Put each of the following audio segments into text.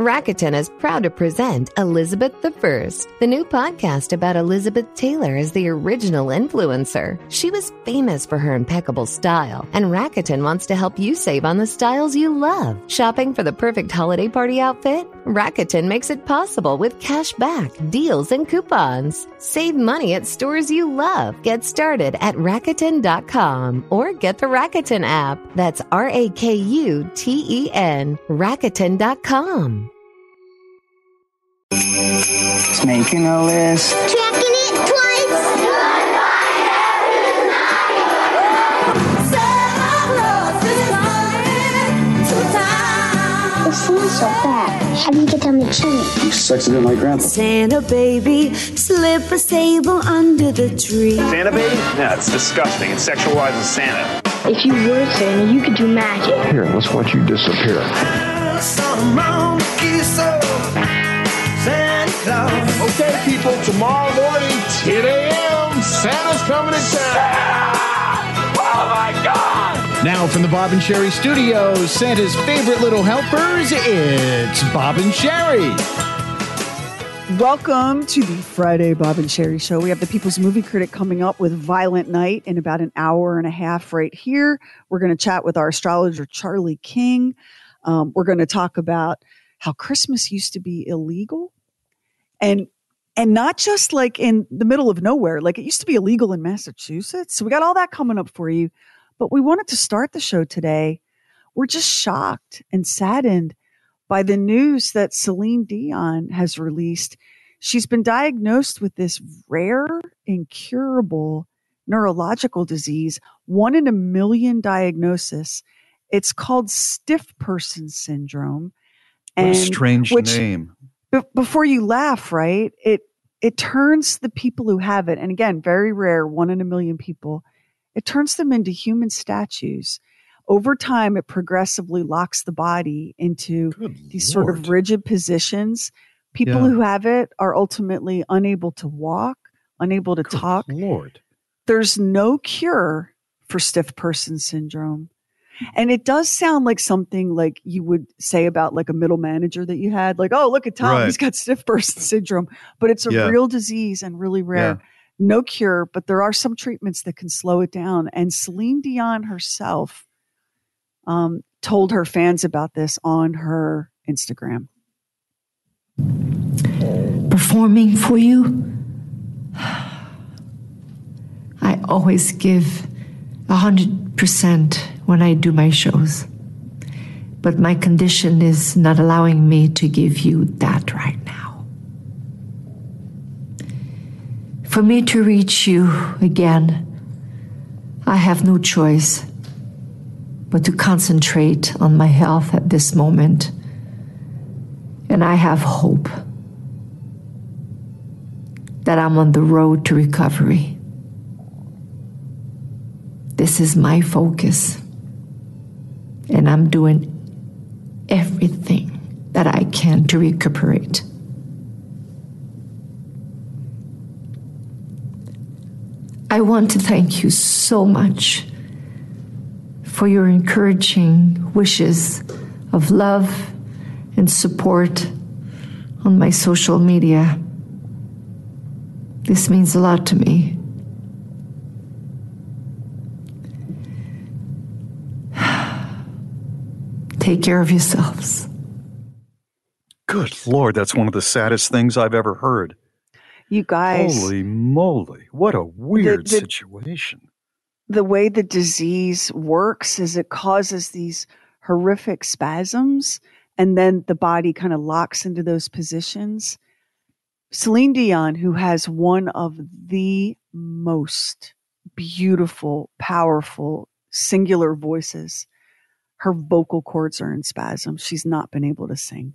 Rakuten is proud to present Elizabeth I, the new podcast about Elizabeth Taylor as the original influencer. She was famous for her impeccable style, and Rakuten wants to help you save on the styles you love. Shopping for the perfect holiday party outfit? Rakuten makes it possible with cash back, deals, and coupons. Save money at stores you love. Get started at Rakuten.com or get the Rakuten app. That's R A K U T E N, Rakuten.com. It's making a list. Checking it twice. It seems so bad. How do you get on the chimney? Sexy than my grandpa. Santa baby, slip a sable under the tree. Santa baby? Yeah, it's disgusting. It sexualizes Santa. If you were Santa, you could do magic. Here, let's watch you disappear. Santa. Okay, people, tomorrow morning, 10 a.m., Santa's coming to town. Oh my God! Now from the Bob and Sheri Studios, Santa's favorite little helpers, it's Bob and Sheri. Welcome to the Friday Bob and Sheri Show. We have the People's Movie Critic coming up with Violent Night in about an hour and a half right here. We're going to chat with our astrologer, Charlie King. Um, we're going to talk about how Christmas used to be illegal and and not just like in the middle of nowhere like it used to be illegal in massachusetts so we got all that coming up for you but we wanted to start the show today we're just shocked and saddened by the news that celine dion has released she's been diagnosed with this rare incurable neurological disease one in a million diagnosis it's called stiff person syndrome What a strange which- name. be- before you laugh, right? It it turns the people who have it, and again, very rare, one in a million people, it turns them into human statues. Over time, it progressively locks the body into these sort of rigid positions. People Yeah. who have it are ultimately unable to walk, unable to talk. Lord. There's no cure for stiff person syndrome. And it does sound like something like you would say about like a middle manager that you had, like, oh, look at Tom, Right. he's got stiff person syndrome. But it's a Yeah. real disease and really rare. No cure, but there are some treatments that can slow it down. And Celine Dion herself um, told her fans about this on her Instagram. Performing for you, I always give a hundred percent when I do my shows. But my condition is not allowing me to give you that right now. For me to reach you again, I have no choice but to concentrate on my health at this moment. And I have hope that I'm on the road to recovery. This is my focus. And I'm doing everything that I can to recuperate. I want to thank you so much for your encouraging wishes of love and support on my social media. This means a lot to me. Take care of yourselves. Good Lord, that's one of the saddest things I've ever heard. You guys, Holy moly. What a weird the- situation. the way the disease works is it causes these horrific spasms and then the body kind of locks into those positions. Celine Dion, who has one of the most beautiful, powerful, singular voices, her vocal cords are in spasms. She's not been able to sing.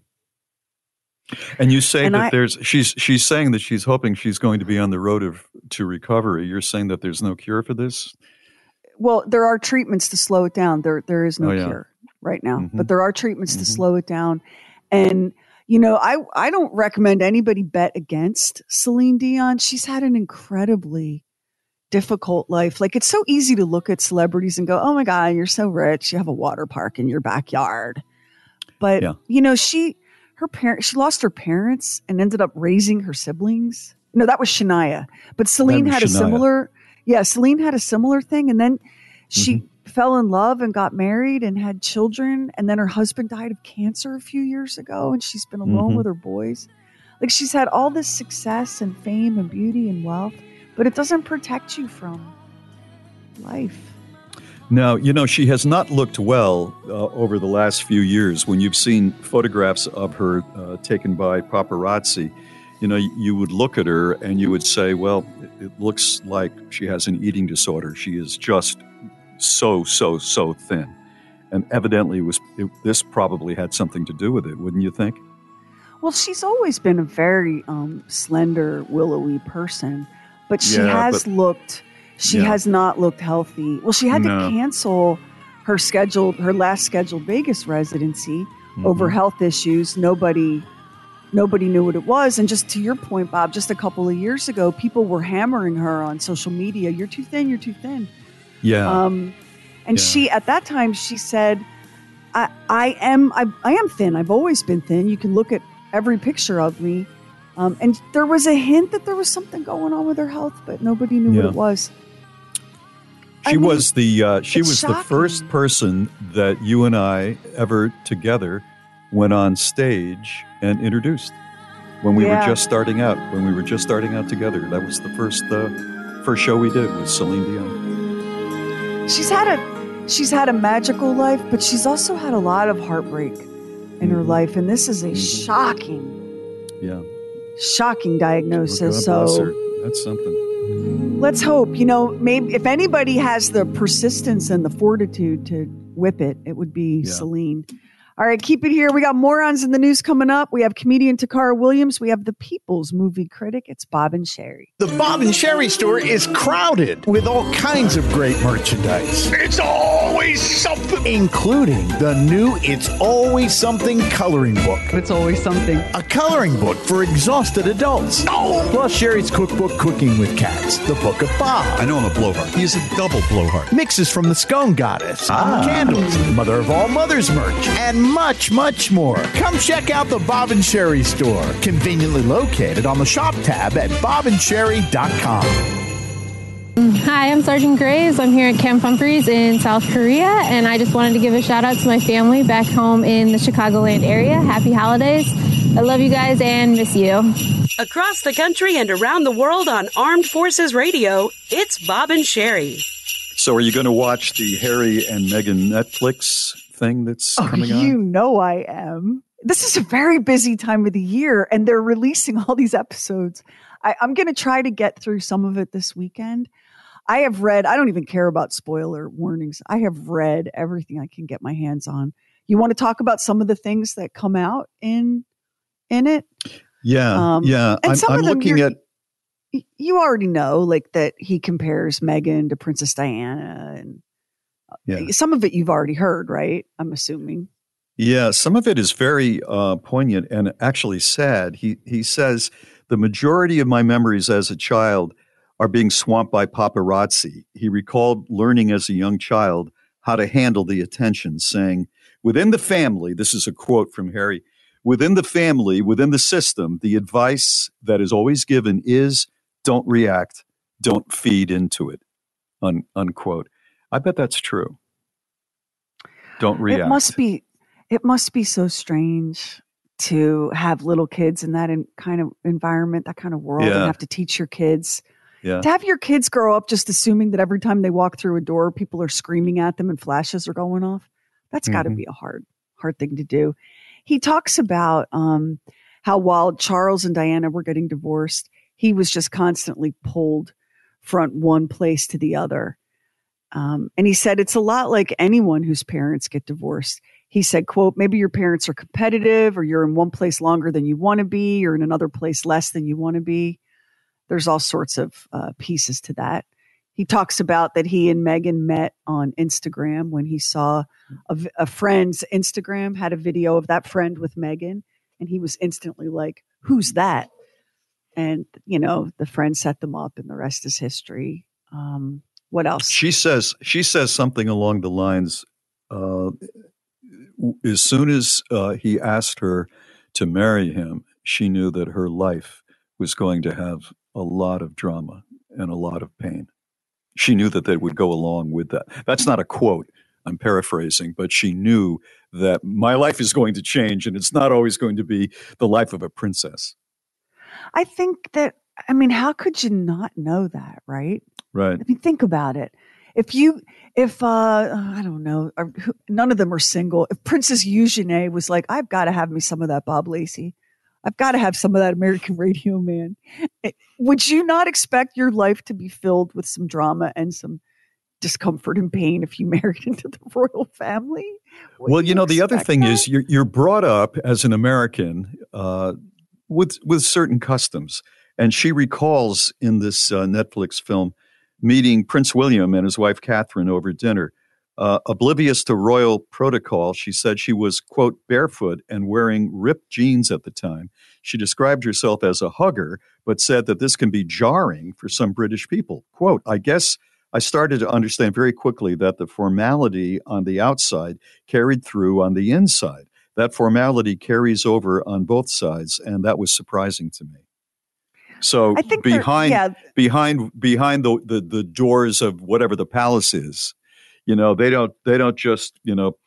And you say And that I- there's she's she's saying that she's hoping she's going to be on the road of to recovery. You're saying that there's no cure for this? Well, there are treatments to slow it down. There there is no Oh, yeah. cure right now, Mhm. but there are treatments to slow it down. And you know, I I don't recommend anybody bet against Celine Dion. She's had an incredibly difficult life. Like it's so easy to look at celebrities and go, "Oh my god, you're so rich. You have a water park in your backyard." But Yeah. you know, she her parents she lost her parents and ended up raising her siblings. No, that was Shania. But Celine had a similar yeah, Celine had a similar thing and then she Mm-hmm. fell in love and got married and had children and then her husband died of cancer a few years ago and she's been alone Mhm. with her boys. Like she's had all this success and fame and beauty and wealth, but it doesn't protect you from life. Now, you know, she has not looked well uh, over the last few years. When you've seen photographs of her uh, taken by paparazzi, you know, you would look at her and you would say, well, it, looks like she has an eating disorder. She is just so, so, so thin. And evidently, it was it, this probably had something to do with it, wouldn't you think? Well, she's always been a very um, slender, willowy person, but she Yeah, has but- looked. She Yeah. has not looked healthy. Well, she had No. to cancel her scheduled her last scheduled Vegas residency over Mhm. health issues. Nobody, nobody knew what it was. And just to your point, Bob, just a couple of years ago, people were hammering her on social media. You're too thin. You're too thin. Yeah. Um, and Yeah. she, at that time, she said, I, I am, I, I am thin. I've always been thin. You can look at every picture of me. Um, and there was a hint that there was something going on with her health, but nobody knew Yeah. what it was. I She mean, was the uh, she was the first person that you and I ever together went on stage and introduced when we Yeah. were just starting out. When we were just starting out together, that was the first uh, first show we did with Celine Dion. She's had a, she's had a magical life, but she's also had a lot of heartbreak in her Mhm. life. And this is a Mhm. shocking, Yeah, shocking diagnosis. So her. That's something. Let's hope you know maybe if anybody has the persistence and the fortitude to whip it it would be Yeah. celine all right keep it here we got morons in the news coming up we have comedian tacarra williams we have the people's movie critic it's bob and sheri The Bob and Sheri store is crowded with all kinds of great merchandise, It's always something. including the new It's Always Something coloring book. it's always something A coloring book for exhausted adults. Oh. Plus Sheri's cookbook, Cooking with Cats, the Book of Bob. I know I'm a blowhard. He is a double blowhard. Mixes from the Scone Goddess, ah. candles, Mother of All Mothers merch, and much, much more. Come check out the Bob and Sheri store, conveniently located on the shop tab at bobandsheri.com. Hi, I'm Sergeant Graves. I'm here at Camp Humphreys in South Korea, and I just wanted to give a shout out to my family back home in the Chicagoland area. Happy holidays. I love you guys and miss you. Across the country and around the world on Armed Forces Radio, it's Bob and Sheri. So, are you going to watch the Harry and Meghan Netflix thing that's oh coming you on? know i am this is a very busy time of the year and they're releasing all these episodes I, i'm going to try to get through some of it this weekend I have read, I don't even care about spoiler warnings. I have read everything I can get my hands on. You want to talk about some of the things that come out in in it? Yeah, Um, yeah. and I'm, some I'm of them looking at You already know, like that he compares Meghan to Princess Diana, and yeah. some of it you've already heard, right? I'm assuming. Yeah, some of it is very uh, poignant and actually sad. He he says the majority of my memories as a child are being swamped by paparazzi. He recalled learning as a young child how to handle the attention, saying, "Within the family, this is a quote from Harry. Within the family, within the system, the advice that is always given is don't react, don't feed into it." Un, unquote. I bet that's true. Don't react. It must be. It must be so strange to have little kids in that in, kind of environment, that kind of world, and have to teach your kids. Yeah. To have your kids grow up just assuming that every time they walk through a door, people are screaming at them and flashes are going off. That's got to Mhm. be a hard, hard thing to do. He talks about um, how while Charles and Diana were getting divorced, he was just constantly pulled from one place to the other. Um, and he said it's a lot like anyone whose parents get divorced. he said, quote, maybe your parents are competitive or you're in one place longer than you want to be or in another place less than you want to be. There's all sorts of uh, pieces to that. He talks about that he and Meghan met on Instagram when he saw a, a friend's Instagram had a video of that friend with Meghan. And he was instantly like, who's that? And, you know, the friend set them up and the rest is history. Um, what else? She says, she says something along the lines, uh, as soon as uh, he asked her to marry him, she knew that her life was going to have a lot of drama and a lot of pain. She knew that they would go along with that. That's not a quote. I'm paraphrasing, but she knew that my life is going to change and it's not always going to be the life of a princess. I think that, I mean, how could you not know that, right? Right. I mean, think about it if you if uh i don't know none of them are single. If princess eugenie was like i've got to have me some of that bob lacey. I've got to have some of that american radio man. Eh, would you not expect your life to be filled with some drama and some discomfort and pain if you married into the royal family? What well you know the other thing that? is you're, you're brought up as an american uh, with with certain customs. And she recalls in this uh, netflix film meeting Prince William and his wife Catherine over dinner. Uh, oblivious to royal protocol, she said she was, quote, barefoot and wearing ripped jeans at the time. She described herself as a hugger, but said that this can be jarring for some British people. Quote, I guess I started to understand very quickly that the formality on the outside carried through on the inside. That formality carries over on both sides, and that was surprising to me. So behind yeah. behind behind the, the the doors of whatever the palace is, you know, they don't they don't just, you know,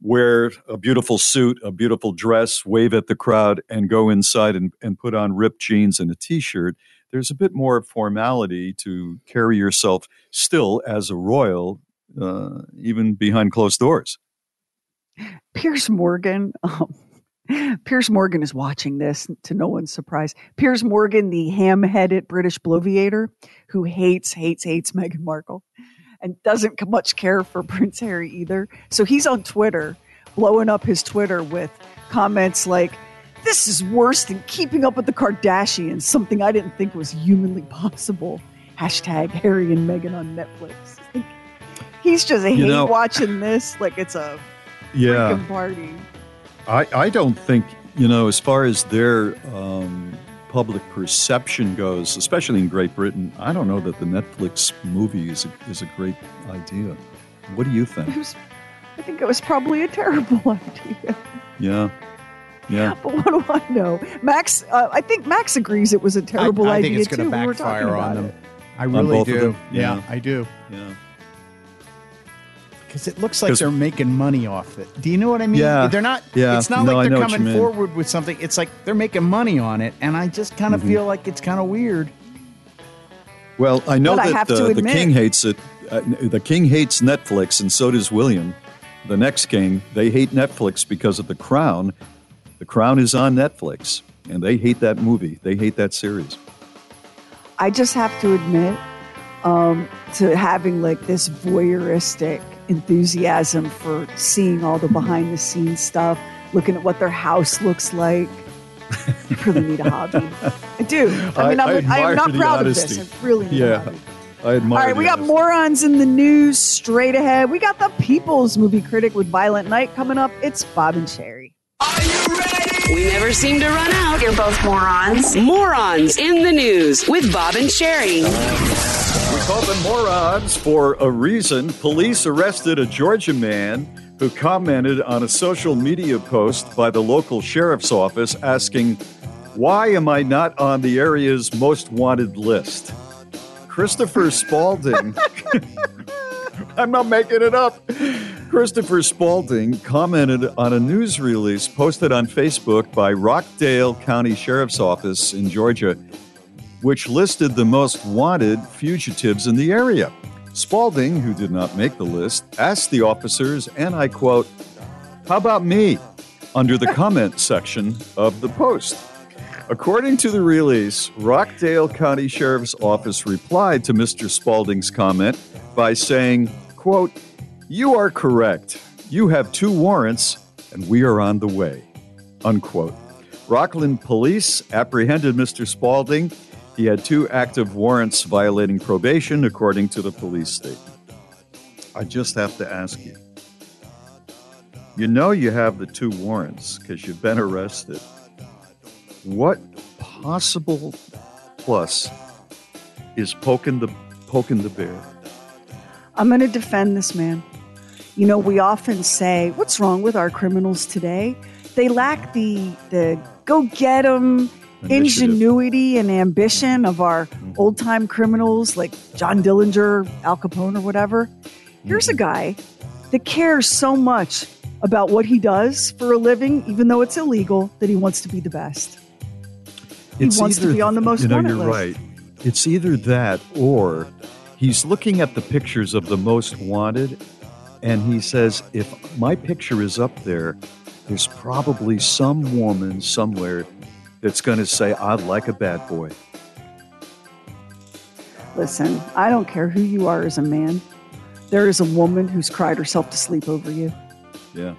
wear a beautiful suit, a beautiful dress, wave at the crowd, and go inside and, and put on ripped jeans and a t shirt. There's a bit more formality to carry yourself still as a royal, uh, even behind closed doors. Piers Morgan, um, Piers Morgan is watching this to no one's surprise. Piers Morgan, the ham headed British bloviator who hates, hates, hates Meghan Markle and doesn't much care for Prince Harry either. So he's on Twitter, blowing up his Twitter with comments like, This is worse than keeping up with the Kardashians, something I didn't think was humanly possible. Hashtag Harry and Meghan on Netflix. he's just hate know, watching this like it's a yeah. party. I, I don't think, you know, as far as their um, public perception goes, especially in Great Britain, I don't know that the Netflix movie is a, is a great idea. What do you think? Was, I think it was probably a terrible idea. Yeah. Yeah. But what do I know? Max, uh, I think Max agrees it was a terrible I, I idea. I think it's going to backfire on them. It. I really do. Yeah. yeah, I do. Yeah because it looks like they're making money off it. Do you know what I mean? Yeah, they're not. Yeah, it's not no, like they're coming forward with something. It's like they're making money on it, and I just kind of mm-hmm. feel like it's kind of weird. Well, I know but that I uh, the king hates it. Uh, the king hates Netflix, and so does William, the next king. They hate Netflix because of The Crown. The Crown is on Netflix, and they hate that movie. They hate that series. I just have to admit um, to having like this voyeuristic enthusiasm for seeing all the behind the scenes stuff, looking at what their house looks like. I really need a hobby. I do. I mean, I, I'm, I am not proud honesty. of this. I really need yeah. a hobby. I admire All right, we got honesty. morons in the news straight ahead. We got the People's Movie Critic with Violent Night coming up. It's Bob and Sheri. Are you ready? We never seem to run out. You're both morons. Morons in the news with Bob and Sheri. We call them morons for a reason. Police arrested a Georgia man who commented on a social media post by the local sheriff's office asking, Why am I not on the area's most wanted list? Christopher Spalding. I'm not making it up. Christopher Spalding commented on a news release posted on Facebook by Rockdale County Sheriff's Office in Georgia which listed the most wanted fugitives in the area. Spalding, who did not make the list, asked the officers, and I quote, How about me? under the comment section of the post. According to the release, Rockdale County Sheriff's Office replied to Mr. Spalding's comment by saying, quote, You are correct. You have two warrants and we are on the way. Unquote. Rockland police apprehended Mr. Spaulding. He had two active warrants violating probation, according to the police statement. I just have to ask you. You know you have the two warrants because you've been arrested. What possible plus is poking the poking the bear? I'm going to defend this man. You know, we often say, "What's wrong with our criminals today?" They lack the the go get 'em ingenuity and ambition of our mm-hmm. old time criminals like John Dillinger, Al Capone, or whatever. Here's a mm-hmm. guy that cares so much about what he does for a living, even though it's illegal, that he wants to be the best. He It's wants to be on the most You know, wanted you're list. right. It's either that or he's looking at the pictures of the most wanted and he says, if my picture is up there, there's probably some woman somewhere that's going to say, I'd like a bad boy. Listen, I don't care who you are as a man. There is a woman who's cried herself to sleep over you. Yeah.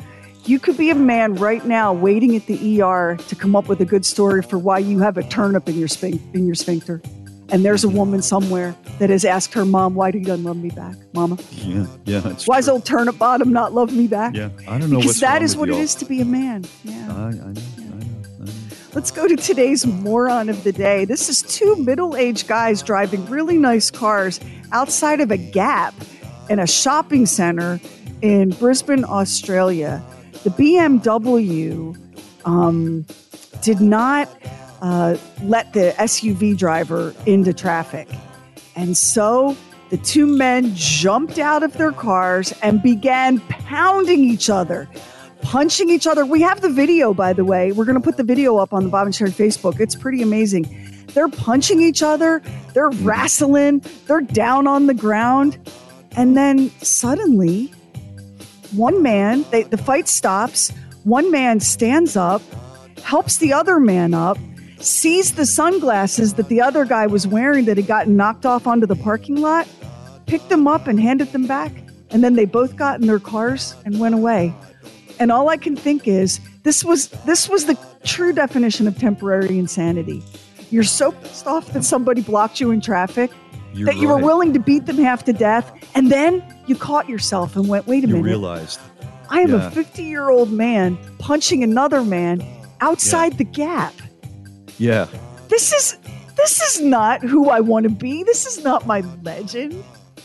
You could be a man right now waiting at the ER to come up with a good story for why you have a turnip in your sphin- in your sphincter. And there's a woman somewhere that has asked her mom, why do you love me back, mama? Yeah. Yeah. That's Why does old turnip bottom not love me back? Yeah. I don't know Because that is what it is to be a man. Yeah. I, I know. I know. I know. Let's go to today's moron of the day. This is two middle aged guys driving really nice cars outside of a gap in a shopping center in Brisbane, Australia. The BMW um, did not uh, let the SUV driver into traffic. And so the two men jumped out of their cars and began pounding each other, punching each other. We have the video, by the way. We're going to put the video up on the Bob and Sheri Facebook. It's pretty amazing. They're punching each other, they're wrestling, they're down on the ground. And then suddenly, one man, they, the fight stops. One man stands up, helps the other man up, sees the sunglasses that the other guy was wearing that had gotten knocked off onto the parking lot, picked them up and handed them back. And then they both got in their cars and went away. And all I can think is this was this was the true definition of temporary insanity. You're so pissed off that somebody blocked you in traffic You're that you were willing to beat them half to death, and then you caught yourself and went, "Wait a You minute! realized. I am yeah. a 50 year old man punching another man outside the gap. Yeah. This is this is not who I want to be. This is not my legend.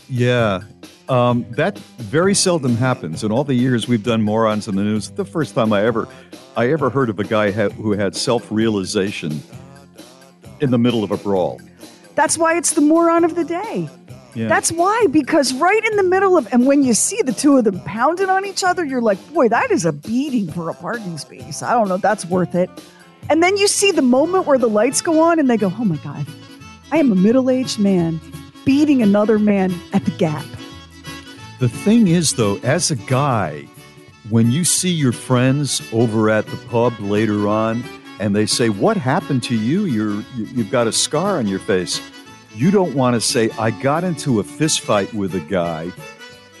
Yeah. Um, that very seldom happens. In all the years we've done morons in the news, the first time I ever, I ever heard of a guy ha- who had self-realization in the middle of a brawl. That's why it's the moron of the day. Yeah. That's why, because right in the middle of, and when you see the two of them pounding on each other, you're like, boy, that is a beating for a parking space. I don't know, that's worth it. And then you see the moment where the lights go on and they go, oh my God, I am a middle aged man beating another man at the gap. The thing is, though, as a guy, when you see your friends over at the pub later on, and they say, "What happened to you? You're you- you've got a scar on your face." You don't want to say, "I got into a fist fight with a guy,"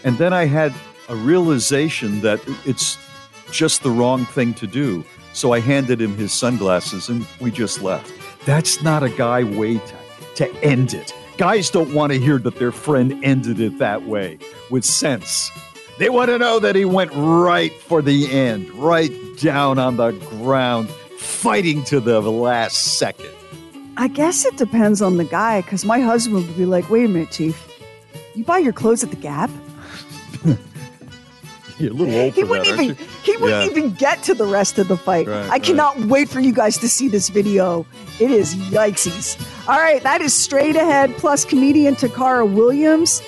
and then I had a realization that it's just the wrong thing to do. So I handed him his sunglasses, and we just left. That's not a guy way to, to end it. Guys don't want to hear that their friend ended it that way with sense. They want to know that he went right for the end, right down on the ground, fighting to the last second. I guess it depends on the guy, because my husband would be like, wait a minute, Chief, you buy your clothes at the Gap? You're a little old He for wouldn't that, aren't even you? He wouldn't Yeah. even get to the rest of the fight. Right, I cannot wait for you guys to see this video. It is yikesies. All right, that is straight ahead plus comedian Tacarra Williams.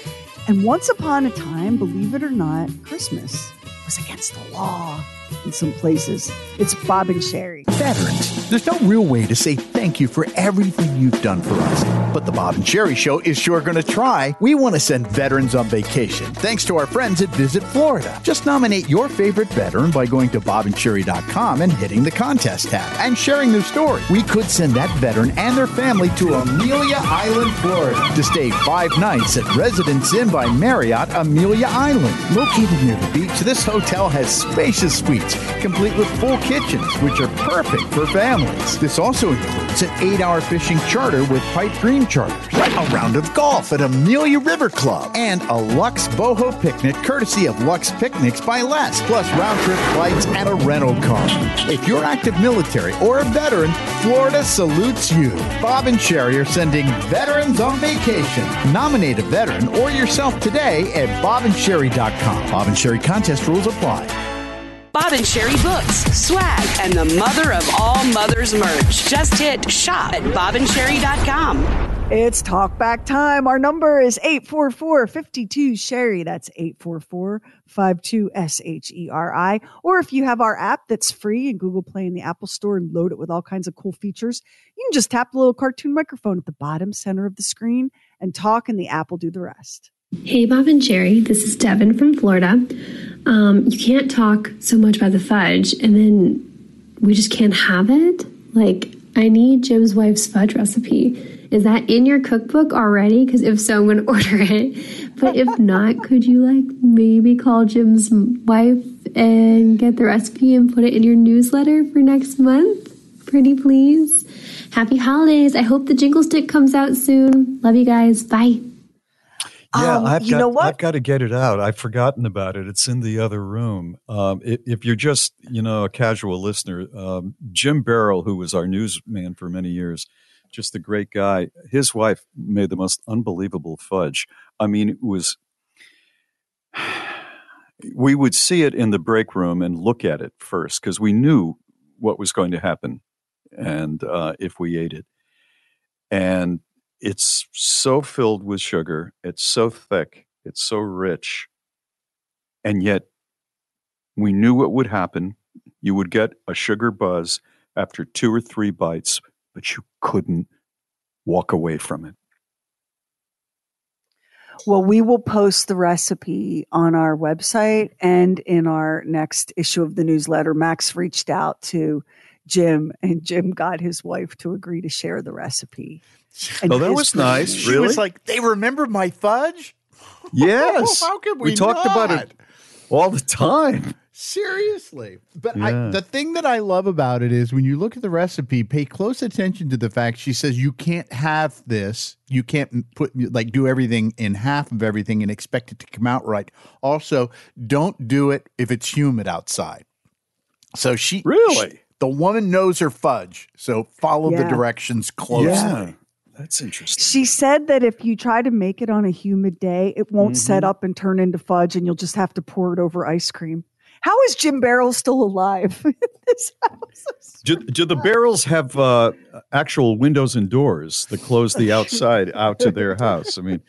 And once upon a time, believe it or not, Christmas was against the law in some places. It's Bob and Sheri. Veterans, There's no real way to say thank you for everything you've done for us. But the Bob and Sheri Show is sure going to try. We want to send veterans on vacation thanks to our friends at Visit Florida. Just nominate your favorite veteran by going to bobandsheri.com and hitting the contest tab and sharing their story. We could send that veteran and their family to Amelia Island, Florida to stay five nights at Residence Inn by Marriott Amelia Island. Located near the beach, this hotel has spacious suites complete with full kitchens, which are perfect for families. This also includes an eight hour fishing charter with Pipe Dream Charters, a round of golf at Amelia River Club, and a Lux Boho picnic courtesy of Lux Picnics by Les, plus round trip flights and a rental car. If you're active military or a veteran, Florida salutes you. Bob and Sheri are sending veterans on vacation. Nominate a veteran or yourself today at bobandsheri.com. Bob and Sheri contest rules apply. Bob and Sheri books, swag, and the mother of all mothers merch. Just hit shop at bobandsheri.com. It's talkback time. Our number is 844 52 Sheri. That's 844 52 S H E R I. Or if you have our app that's free in Google Play and the Apple Store and load it with all kinds of cool features, you can just tap the little cartoon microphone at the bottom center of the screen and talk, and the app will do the rest. Hey, Bob and Jerry, This is Devin from Florida. Um, you can't talk so much about the fudge, and then we just can't have it. Like, I need Jim's wife's fudge recipe. Is that in your cookbook already? Because if so, I'm going to order it. But if not, could you like maybe call Jim's wife and get the recipe and put it in your newsletter for next month? Pretty please. Happy holidays. I hope the jingle stick comes out soon. Love you guys. Bye. Yeah, Um, I've you got, know what? I've got to get it out. I've forgotten about it. It's in the other room. Um, if, if you're just, you know, a casual listener, um, Jim Barrell, who was our newsman for many years, just a great guy. His wife made the most unbelievable fudge. I mean, it was. We would see it in the break room and look at it first because we knew what was going to happen, and uh, if we ate it, and it's so filled with sugar. It's so thick. It's so rich. And yet, we knew what would happen. You would get a sugar buzz after two or three bites, but you couldn't walk away from it. Well, we will post the recipe on our website and in our next issue of the newsletter. Max reached out to Jim, and Jim got his wife to agree to share the recipe. And Oh, that his was nice. She Really? was like, they remember my fudge? Yes. How could we talked about it all the time. Seriously. But Yeah. I, the thing that I love about it is when you look at the recipe, pay close attention to the fact she says you can't have this. You can't put like do everything in half of everything and expect it to come out right. Also, don't do it if it's humid outside. So she Really? she- the woman knows her fudge. So follow the directions closely. Yeah. That's interesting. She said that if you try to make it on a humid day, it won't set up and turn into fudge, and you'll just have to pour it over ice cream. How is Jim Barrel still alive? in this house? Do, do the barrels have uh, actual windows and doors that close the outside out to their house? I mean,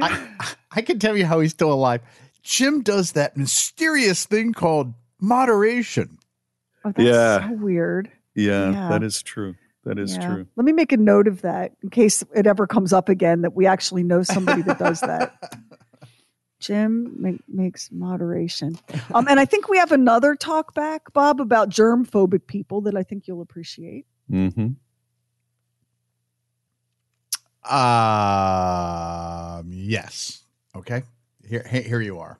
I, I can tell you how he's still alive. Jim does that mysterious thing called moderation. Oh, that's Yeah. so weird. yeah, Yeah. that is true. That is Yeah. true. Let me make a note of that in case it ever comes up again that we actually know somebody that does that. Jim make, makes moderation. Um, and I think we have another talk back, Bob, about germ phobic people that I think you'll appreciate. Mm-hmm. Um, yes. Okay. Here, here you are.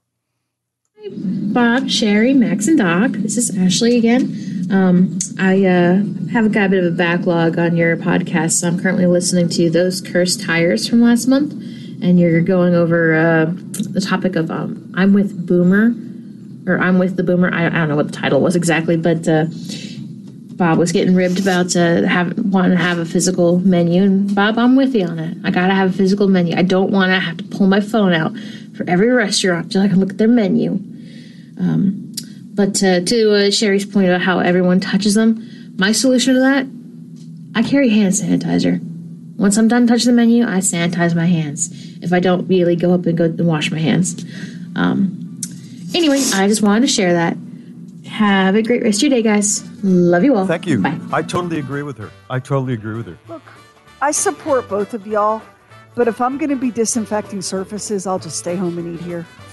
Bob, Sheri, Max, and Doc. This is Ashley again. Um, I uh, have got a bit of a backlog on your podcast, so I'm currently listening to those cursed tires from last month, and you're going over uh, the topic of um, I'm with Boomer, or I'm with the Boomer. I, I don't know what the title was exactly, but uh, Bob was getting ribbed about uh, wanting to have a physical menu, and Bob, I'm with you on it. I gotta have a physical menu. I don't want to have to pull my phone out for every restaurant so I can look at their menu. Um, but uh, to uh, Sheri's point about how everyone touches them, my solution to that, I carry hand sanitizer. Once I'm done touching the menu, I sanitize my hands. If I don't really go up and go and wash my hands. Um, anyway, I just wanted to share that. Have a great rest of your day, guys. Love you all. Thank you. Bye. I totally agree with her. I totally agree with her. Look, I support both of y'all, but if I'm going to be disinfecting surfaces, I'll just stay home and eat here.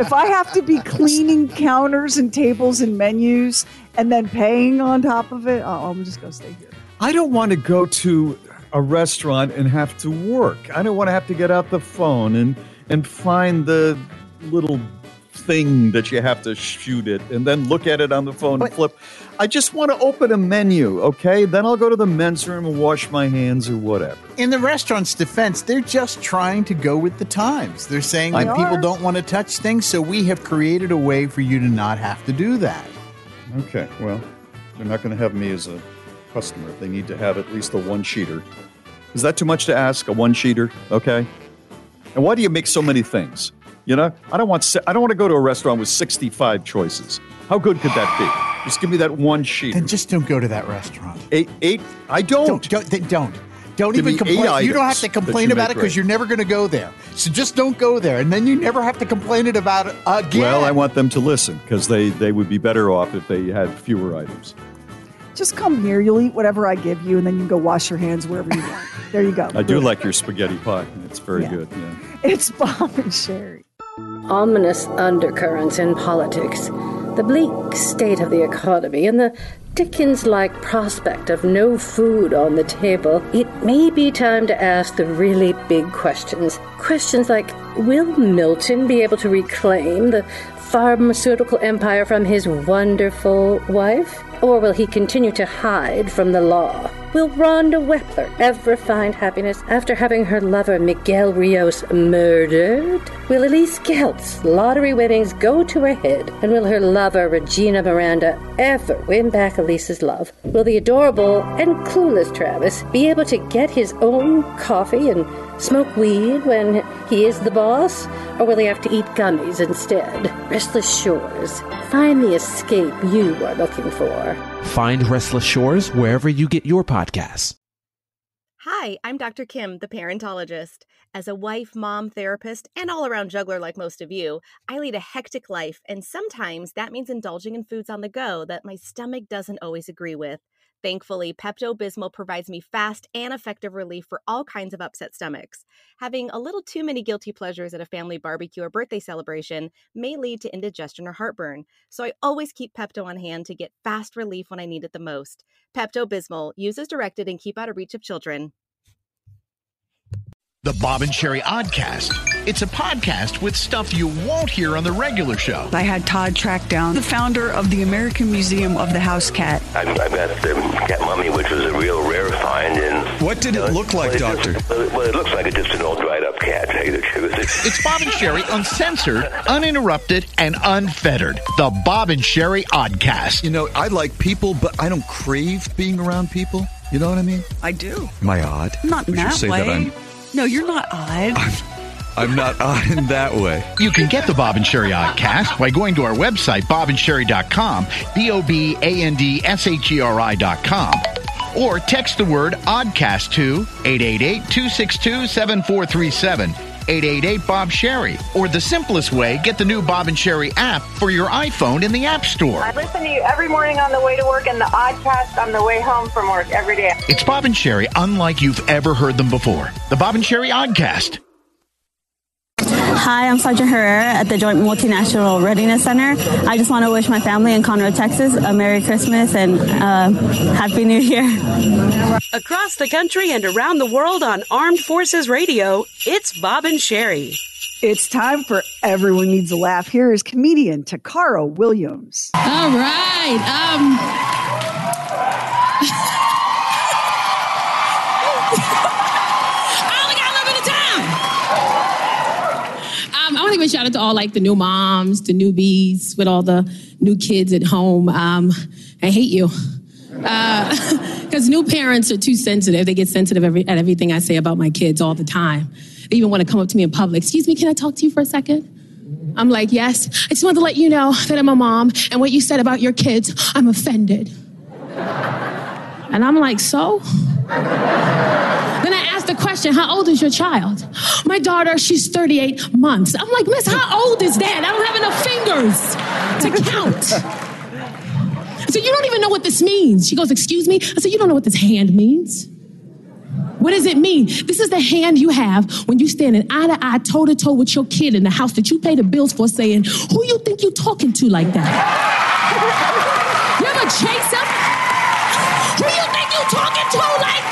if I have to be cleaning counters and tables and menus and then paying on top of it, I'll, I'll just go stay here. I don't want to go to a restaurant and have to work. I don't want to have to get out the phone and and find the little thing that you have to shoot it and then look at it on the phone and flip. I just want to open a menu, okay? Then I'll go to the men's room and wash my hands or whatever. In the restaurant's defense, they're just trying to go with the times. They're saying that people don't want to touch things, so we have created a way for you to not have to do that. Okay, well, they're not going to have me as a customer. They need to have at least a one sheeter. Is that too much to ask? A one sheeter? Okay. And why do you make so many things? You know, I don't want I don't want to go to a restaurant with 65 choices. How good could that be? Just give me that one sheet. Then just don't go to that restaurant. Eight, eight. I don't. Don't. Don't. then don't. Don't Give even complain. You don't have to complain about it because you're never going to go there. So just don't go there, and then you never have to complain it about it again. Well, I want them to listen because they, they would be better off if they had fewer items. Just come here. You'll eat whatever I give you, and then you can go wash your hands wherever you want. There you go. I do like your spaghetti pie. It's very Yeah. good. Yeah. It's Bob and Sheri. Ominous undercurrents in politics, the bleak state of the economy, and the Dickens like prospect of no food on the table, it may be time to ask the really big questions. Questions like Will Milton be able to reclaim the pharmaceutical empire from his wonderful wife? Or will he continue to hide from the law? Will Rhonda Wepler ever find happiness after having her lover Miguel Rios murdered? Will Elise Gelt's lottery winnings go to her head? And will her lover Regina Miranda ever win back Elise's love? Will the adorable and clueless Travis be able to get his own coffee and smoke weed when he is the boss? Or will he have to eat gummies instead? Restless Shores. Find the escape you are looking for. Find Restless Shores wherever you get your podcasts. Hi, I'm Dr. Kim, the parentologist. As a wife, mom, therapist, and all around juggler like most of you, I lead a hectic life, and sometimes that means indulging in foods on the go that my stomach doesn't always agree with. Thankfully, Pepto Bismol provides me fast and effective relief for all kinds of upset stomachs. Having a little too many guilty pleasures at a family barbecue or birthday celebration may lead to indigestion or heartburn, so I always keep Pepto on hand to get fast relief when I need it the most. Pepto Bismol, use as directed and keep out of reach of children. The Bob and Sheri Oddcast. It's a podcast with stuff you won't hear on the regular show. I had Todd track down the founder of the American Museum of the House Cat. I've, I've got the cat mummy, which was a real rare find. And what did it look like, well, it Doctor? just- well, it looks like it's just an old dried up cat. To tell you the truth, It's- It's Bob and Sheri uncensored, uninterrupted, and unfettered. The Bob and Sheri Oddcast. You know, I like people, but I don't crave being around people. You know what I mean? I do. Am I odd? Not in Would you that say way. that I'm No, you're not odd. I'm not odd in that way. You can get the Bob and Sheri Oddcast by going to our website, bobandsheri.com, B O B A N D S H E R I.com, or text the word Oddcast to 888 262 7437. 888 Bob Sheri. Or the simplest way, get the new Bob and Sheri app for your iPhone in the App Store. I listen to you every morning on the way to work and the oddcast on the way home from work every day. It's Bob and Sheri unlike you've ever heard them before. The Bob and Sheri Oddcast. Hi, I'm Sergeant Herrera at the Joint Multinational Readiness Center. I just want to wish my family in Conroe, Texas, a Merry Christmas and uh, Happy New Year. Across the country and around the world on Armed Forces Radio, it's Bob and Sheri. It's time for Everyone Needs a Laugh. Here is comedian Tacarra Williams. All right. Um, a shout out to all like the new moms, the newbies with all the new kids at home. Um, I hate you. Because new parents are too sensitive. They get sensitive every, at everything I say about my kids all the time. They even want to come up to me in public. Excuse me, can I talk to you for a second? I'm like, yes. I just wanted to let you know that I'm a mom, and what you said about your kids, I'm offended. And I'm like, so? Then I asked the question, how old is your child? My daughter, she's 38 months. I'm like, miss, how old is that? I don't have enough fingers to count. Said, You don't even know what this means. She goes, Excuse me? I said, You don't know what this hand means. What does it mean? This is the hand you have when you standing eye to eye, toe to toe with your kid in the house that you pay the bills for, saying, "Who you think you're talking to like that?" you ever chase him? Who you think you're talking to like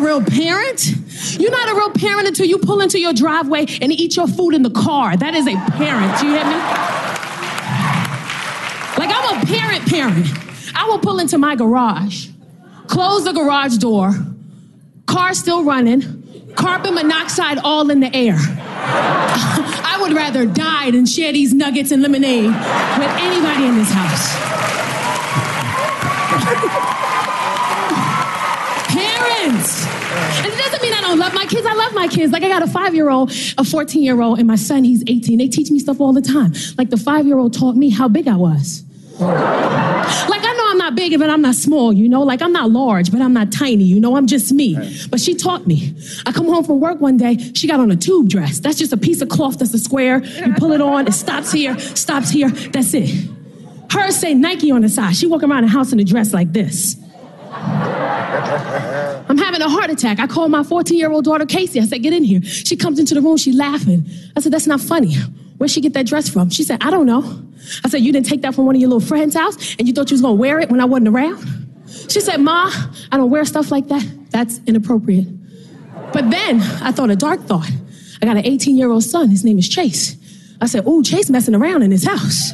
real parent. You're not a real parent until you pull into your driveway and eat your food in the car. That is a parent. You hear me? Like I'm a parent. Parent. I will pull into my garage." close the garage door, car still running, carbon monoxide all in the air. I would rather die than share these nuggets and lemonade with anybody in this house. love my kids. I love my kids. Like I got a five year old, a 14 year old, and my son, he's 18. They teach me stuff all the time. Like the five year old taught me how big I was. Like I know I'm not big, but I'm not small, you know? Like I'm not large, but I'm not tiny, you know? I'm just me. But she taught me. I come home from work one day, she got on a tube dress. That's just a piece of cloth that's a square. You pull it on, it stops here, stops here. That's it. Hers say Nike on the side. She walk around the house in a dress like this. I'm having a heart attack. I called my 14 year old daughter Casey. I said, get in here. She comes into the room, she laughing. I said, that's not funny. Where'd she get that dress from? She said, I don't know. I said, You didn't take that from one of your little friend's house and you thought you was gonna wear it when I wasn't around? She said, Ma, I don't wear stuff like that. That's inappropriate. But then I thought a dark thought. I got an 18 year old son. His name is Chase. I said, Ooh, Chase messing around in his house.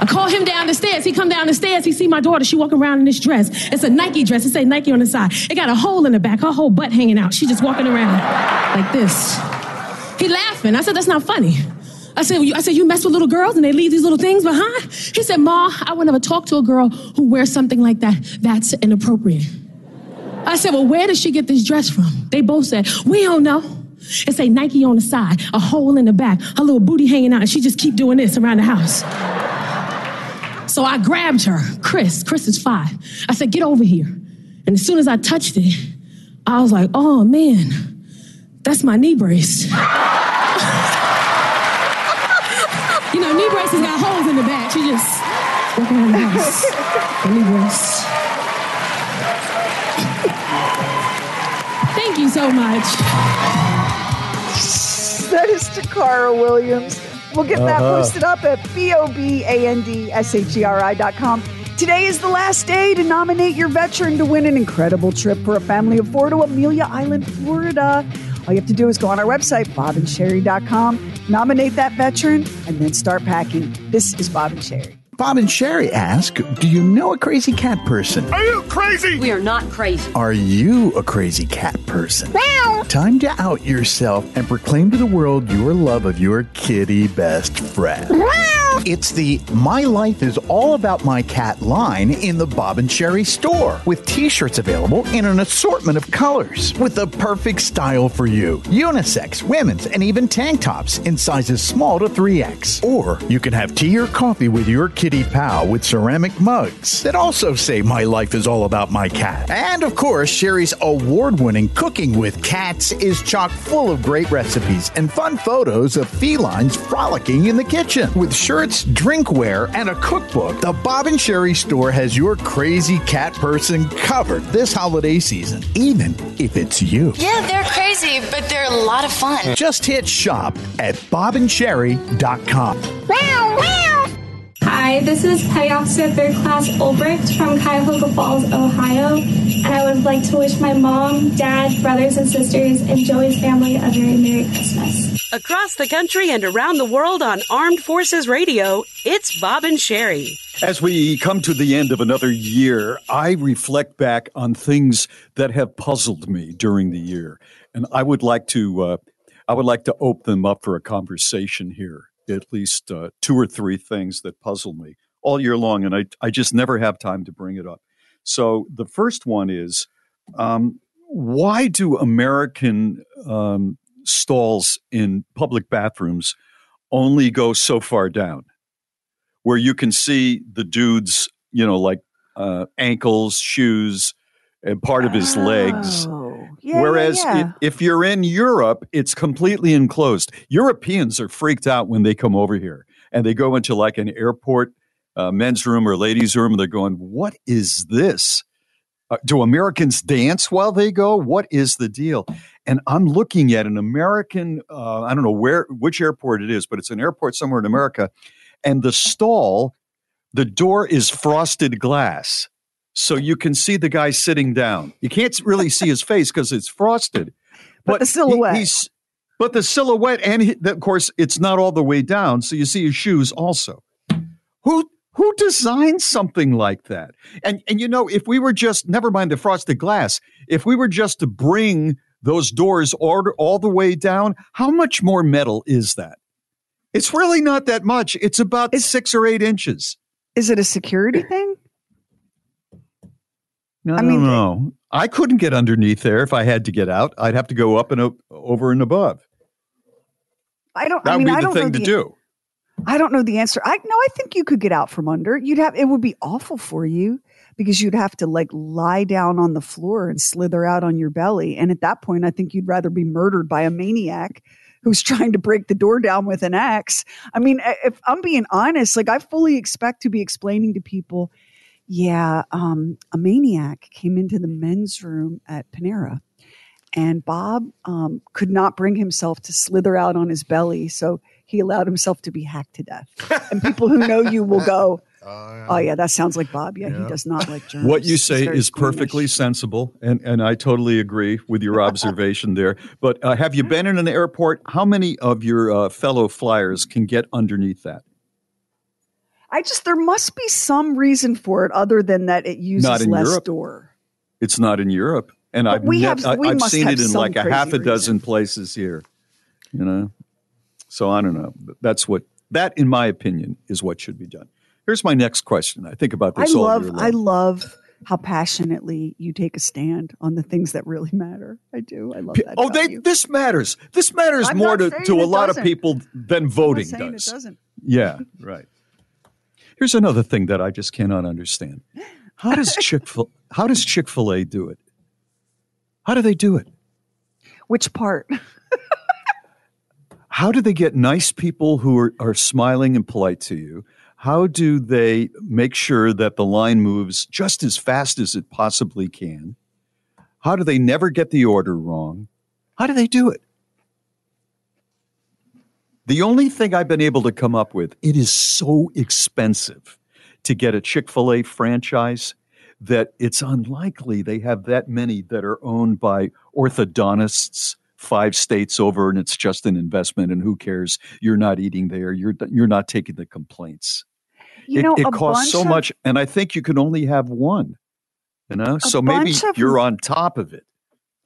I call him down the stairs. He come down the stairs. He see my daughter. She walking around in this dress. It's a Nike dress. It say Nike on the side. It got a hole in the back. Her whole butt hanging out. She just walking around like this. He laughing. I said, that's not funny. I said, I said, you mess with little girls and they leave these little things behind? He said, Ma, I would never talk to a girl who wears something like that. That's inappropriate. I said, well, where did she get this dress from? They both said, we don't know. It say Nike on the side, a hole in the back, her little booty hanging out, and she just keep doing this around the house. So I grabbed her, Chris, Chris is five. I said, get over here. And as soon as I touched it, I was like, oh man, that's my knee brace. you know, knee braces got holes in the back. She just walking around the house. The knee brace. Thank you so much. That is Tacarra Williams. We'll get that Uh-huh. posted up at B-O-B-A-N-D-S-H-E-R-I dot com. Today is the last day to nominate your veteran to win an incredible trip for a family of four to Amelia Island, Florida. All you have to do is go on our website, bobandsheri.com, nominate that veteran, and then start packing. This is Bob and Sheri. Bob and Sheri ask, do you know a crazy cat person? Are you crazy? We are not crazy. Are you a crazy cat person? Well, time to out yourself and proclaim to the world your love of your kitty best friend. It's the My Life is All About My Cat line in the Bob and Sheri store with t shirts available in an assortment of colors with the perfect style for you. Unisex, women's, and even tank tops in sizes small to 3X. Or you can have tea or coffee with your kitty pal with ceramic mugs that also say My Life is All About My Cat. And of course, Sheri's award winning Cooking with Cats is chock full of great recipes and fun photos of felines frolicking in the kitchen. With shirts, drinkware, and a cookbook, the Bob and Sheri store has your crazy cat person covered this holiday season, even if it's you. Yeah, they're crazy, but they're a lot of fun. Just hit shop at bobandsheri.com. Hi, this is Petty Officer Third Class Ulbricht from Cuyahoga Falls, Ohio, and I would like to wish my mom, dad, brothers, and sisters, and Joey's family a very Merry Christmas. Across the country and around the world on Armed Forces Radio, it's Bob and Sheri. As we come to the end of another year, I reflect back on things that have puzzled me during the year, and I would like to uh, I would like to open them up for a conversation here. At least uh, two or three things that puzzle me all year long, and I I just never have time to bring it up. So the first one is um, why do American um, stalls in public bathrooms only go so far down? where you can see the dude's, you know, like uh, ankles, shoes, and part of his legs. Yeah, Whereas yeah, yeah. i- if you're in Europe, it's completely enclosed. Europeans are freaked out when they come over here. and they go into like an airport uh, men's room or ladies' room, and they're going, "What is this? Uh, do Americans dance while they go? What is the deal?" And I'm looking at an American, uh, I don't know where which airport it is, but it's an airport somewhere in America, and the stall, the door is frosted glass. So you can see the guy sitting down. You can't really see his face because it's frosted. But the silhouette. He, but the silhouette, and he, of course, it's not all the way down, so you see his shoes also. Who who designed something like that? And and you know, if we were just never mind the frosted glass, if we were just to bring those doors all, all the way down, how much more metal is that? It's really not that much. It's about six or eight inches. Is it a security thing? I, I don't know. I couldn't get underneath there if I had to get out. I'd have to go up and o- over and above. I don't. That I would mean, I be the don't know thing to the- do. I don't know the answer. I no, I think you could get out from under. You'd have it would be awful for you because you'd have to like lie down on the floor and slither out on your belly. And at that point, I think you'd rather be murdered by a maniac who's trying to break the door down with an axe. I mean, if I'm being honest, like I fully expect to be explaining to people, yeah, um, a maniac came into the men's room at Panera and Bob um, could not bring himself to slither out on his belly, so he allowed himself to be hacked to death. And people who know you will go, "Oh yeah, that sounds like Bob. Yeah, he does not like germs." What you say is squeamish." perfectly sensible, and, and I totally agree with your observation there. But uh, have you been in an airport? How many of your uh, fellow flyers can get underneath that? I just there must be some reason for it other than that it uses less Europe. door. It's not in Europe, and But I've we have- I- we I've seen have it in like a half a dozen places here. You know, so I don't know. That's what that, in my opinion, is what should be done. Here's my next question. I think about I this all love. I love how passionately you take a stand on the things that really matter. I do. I love that. Oh, they, this matters. This matters I'm more to, to a it lot of doesn't. people than voting does. It doesn't. Yeah, right. Here's another thing that I just cannot understand. How does Chick fil How does Chick Fil A do it? How do they do it? Which part? How do they get nice people who are, are smiling and polite to you? How do they make sure that the line moves just as fast as it possibly can? How do they never get the order wrong? How do they do it? The only thing I've been able to come up with, it is so expensive to get a Chick fil A franchise that it's unlikely they have that many that are owned by orthodontists five states over and it's just an investment and who cares? You're not eating there. You're you're not taking the complaints. You it, know, it costs so of- much and i think you can only have one you know? So maybe of- you're on top of it.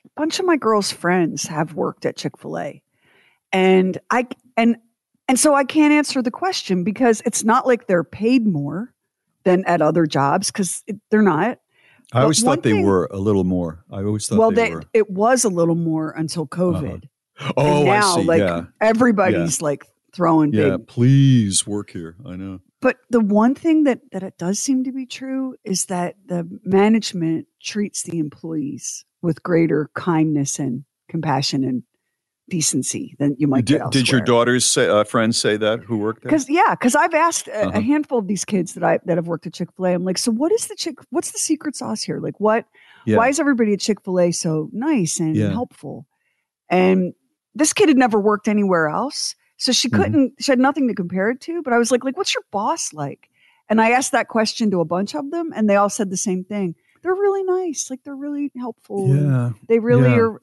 A bunch of my girls' friends have worked at Chick Fil A, and I and and so I can't answer the question because it's not like they're paid more than at other jobs because they're not. i always But one thought they thing- were a little more. I always thought well, they, they, it was a little more until COVID. Uh-huh. oh and now, i see. like yeah. everybody's like throwing yeah big. please work here. I know. But the one thing that that it does seem to be true is that the management treats the employees with greater kindness and compassion and decency than you might did, get did your daughters say, uh, friends say that who worked there Because yeah, because I've asked a, Uh-huh. a handful of these kids that I that have worked at Chick Fil A. I'm like, so what is the chick? What's the secret sauce here? Like, what? Yeah. Why is everybody at Chick Fil A so nice and Yeah. helpful? And this kid had never worked anywhere else, so she Mm-hmm. couldn't. She had nothing to compare it to. But I was like, like, what's your boss like? And I asked that question to a bunch of them, and they all said the same thing. They're really nice. Like they're really helpful. Yeah. They really Yeah. are.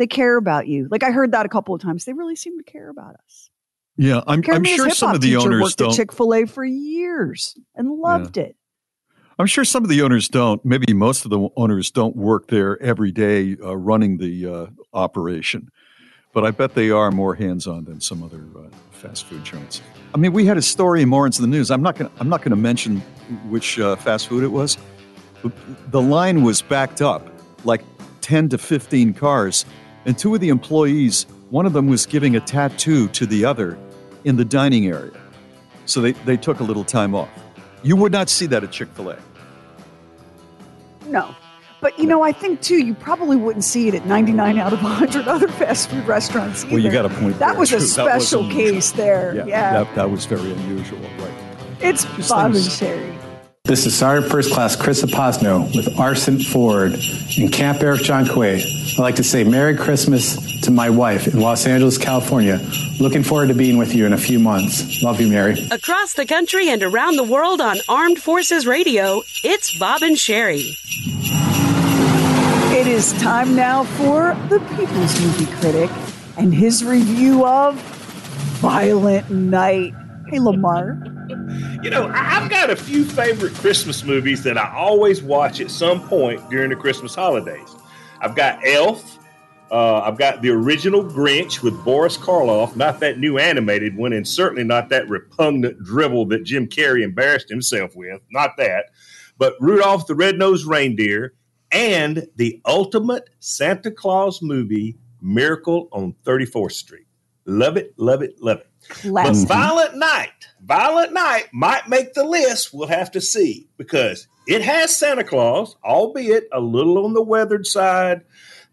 They care about you. Like I heard that a couple of times. They really seem to care about us. yeah i'm, I'm sure some of the owners worked don't at Chick Fil A for years and loved it. I'm sure some of the owners don't. Maybe most of the owners don't work there every day uh, running the uh, operation, but I bet they are more hands-on than some other uh, fast food joints. I mean, we had a story in Morons in the News. I'm not going. I'm not to mention which uh, fast food it was. The line was backed up, like 10 to 15 cars, and two of the employees, one of them was giving a tattoo to the other in the dining area. So they, they took a little time off. You would not see that at Chick fil A. No. But you know, I think too, you probably wouldn't see it at 99 out of 100 other fast food restaurants. Well, you got a point. That was a was special unusual. case there. Yeah, That, that was very unusual, right? it's Just Bob and Sheri. This is Sergeant First Class Chris Aposno with Arson Ford in Camp Arifjan Kuwait. I'd like to say Merry Christmas to my wife in Los Angeles, California. Looking forward to being with you in a few months. Love you, Mary. Across the country and around the world on Armed Forces Radio, it's Bob and Sheri. It is time now for the People's Movie Critic and his review of Violent Night. Hey, Lamar. You know, I've got a few favorite Christmas movies that I always watch at some point during the Christmas holidays. I've got Elf. Uh, I've got the original Grinch with Boris Karloff, not that new animated one, and certainly not that repugnant dribble that Jim Carrey embarrassed himself with. Not that. But Rudolph the Red-Nosed Reindeer and the ultimate Santa Claus movie, Miracle on 34th Street. Love it, love it, love it. But Classic. Violent Night, Violent Night might make the list. We'll have to see because it has Santa Claus, albeit a little on the weathered side,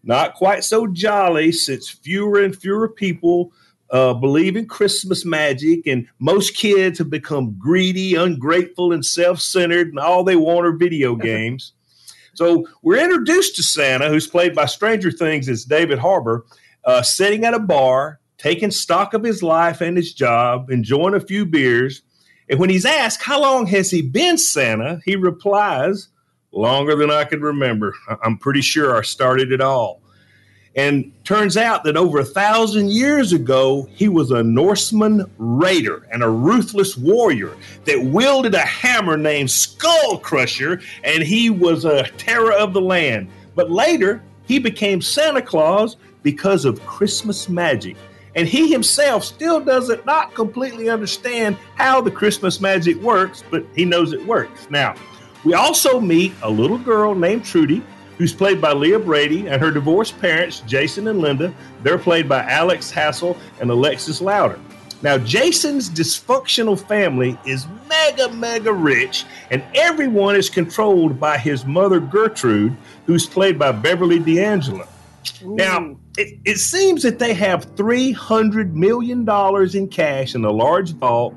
not quite so jolly since fewer and fewer people uh, believe in Christmas magic, and most kids have become greedy, ungrateful, and self centered, and all they want are video games. So we're introduced to Santa, who's played by Stranger Things as David Harbour, uh, sitting at a bar, taking stock of his life and his job, enjoying a few beers. And when he's asked, How long has he been Santa? he replies, Longer than I can remember. I'm pretty sure I started it all. And turns out that over a thousand years ago, he was a Norseman raider and a ruthless warrior that wielded a hammer named Skull Crusher, and he was a terror of the land. But later, he became Santa Claus because of Christmas magic. And he himself still doesn't not completely understand how the Christmas magic works, but he knows it works. Now, we also meet a little girl named Trudy, who's played by Leah Brady, and her divorced parents, Jason and Linda. They're played by Alex Hassell and Alexis Louder. Now, Jason's dysfunctional family is mega, mega rich, and everyone is controlled by his mother, Gertrude, who's played by Beverly D'Angelo. Now, it, it seems that they have $300 million in cash in a large vault,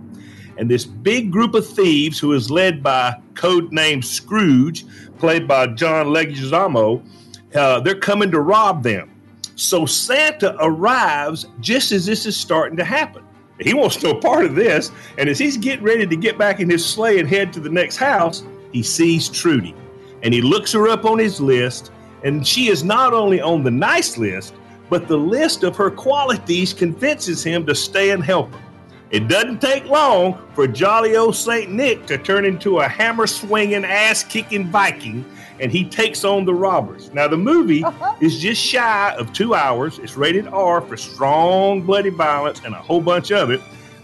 and this big group of thieves, who is led by codenamed Scrooge, played by John Leguizamo, uh, they're coming to rob them. So Santa arrives just as this is starting to happen. He wants no part of this, and as he's getting ready to get back in his sleigh and head to the next house, he sees Trudy, and he looks her up on his list, and she is not only on the nice list, but the list of her qualities convinces him to stay and help her. It doesn't take long for jolly old Saint Nick to turn into a hammer swinging, ass kicking Viking, and he takes on the robbers. Now, the movie is just shy of two hours. It's rated R for strong, bloody violence and a whole bunch of it,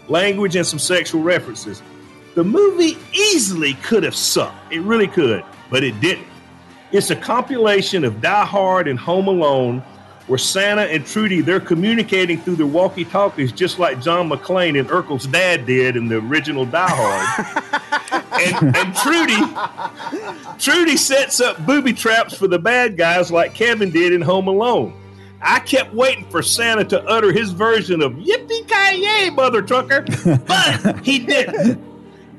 language and some sexual references. The movie easily could have sucked. It really could, but it didn't. It's a compilation of Die Hard and Home Alone, where Santa and Trudy they're communicating through their walkie-talkies, just like John McClane and Urkel's dad did in the original Die Hard. and, and Trudy, Trudy sets up booby traps for the bad guys, like Kevin did in Home Alone. I kept waiting for Santa to utter his version of "Yippee ki yay, mother trucker," but he didn't.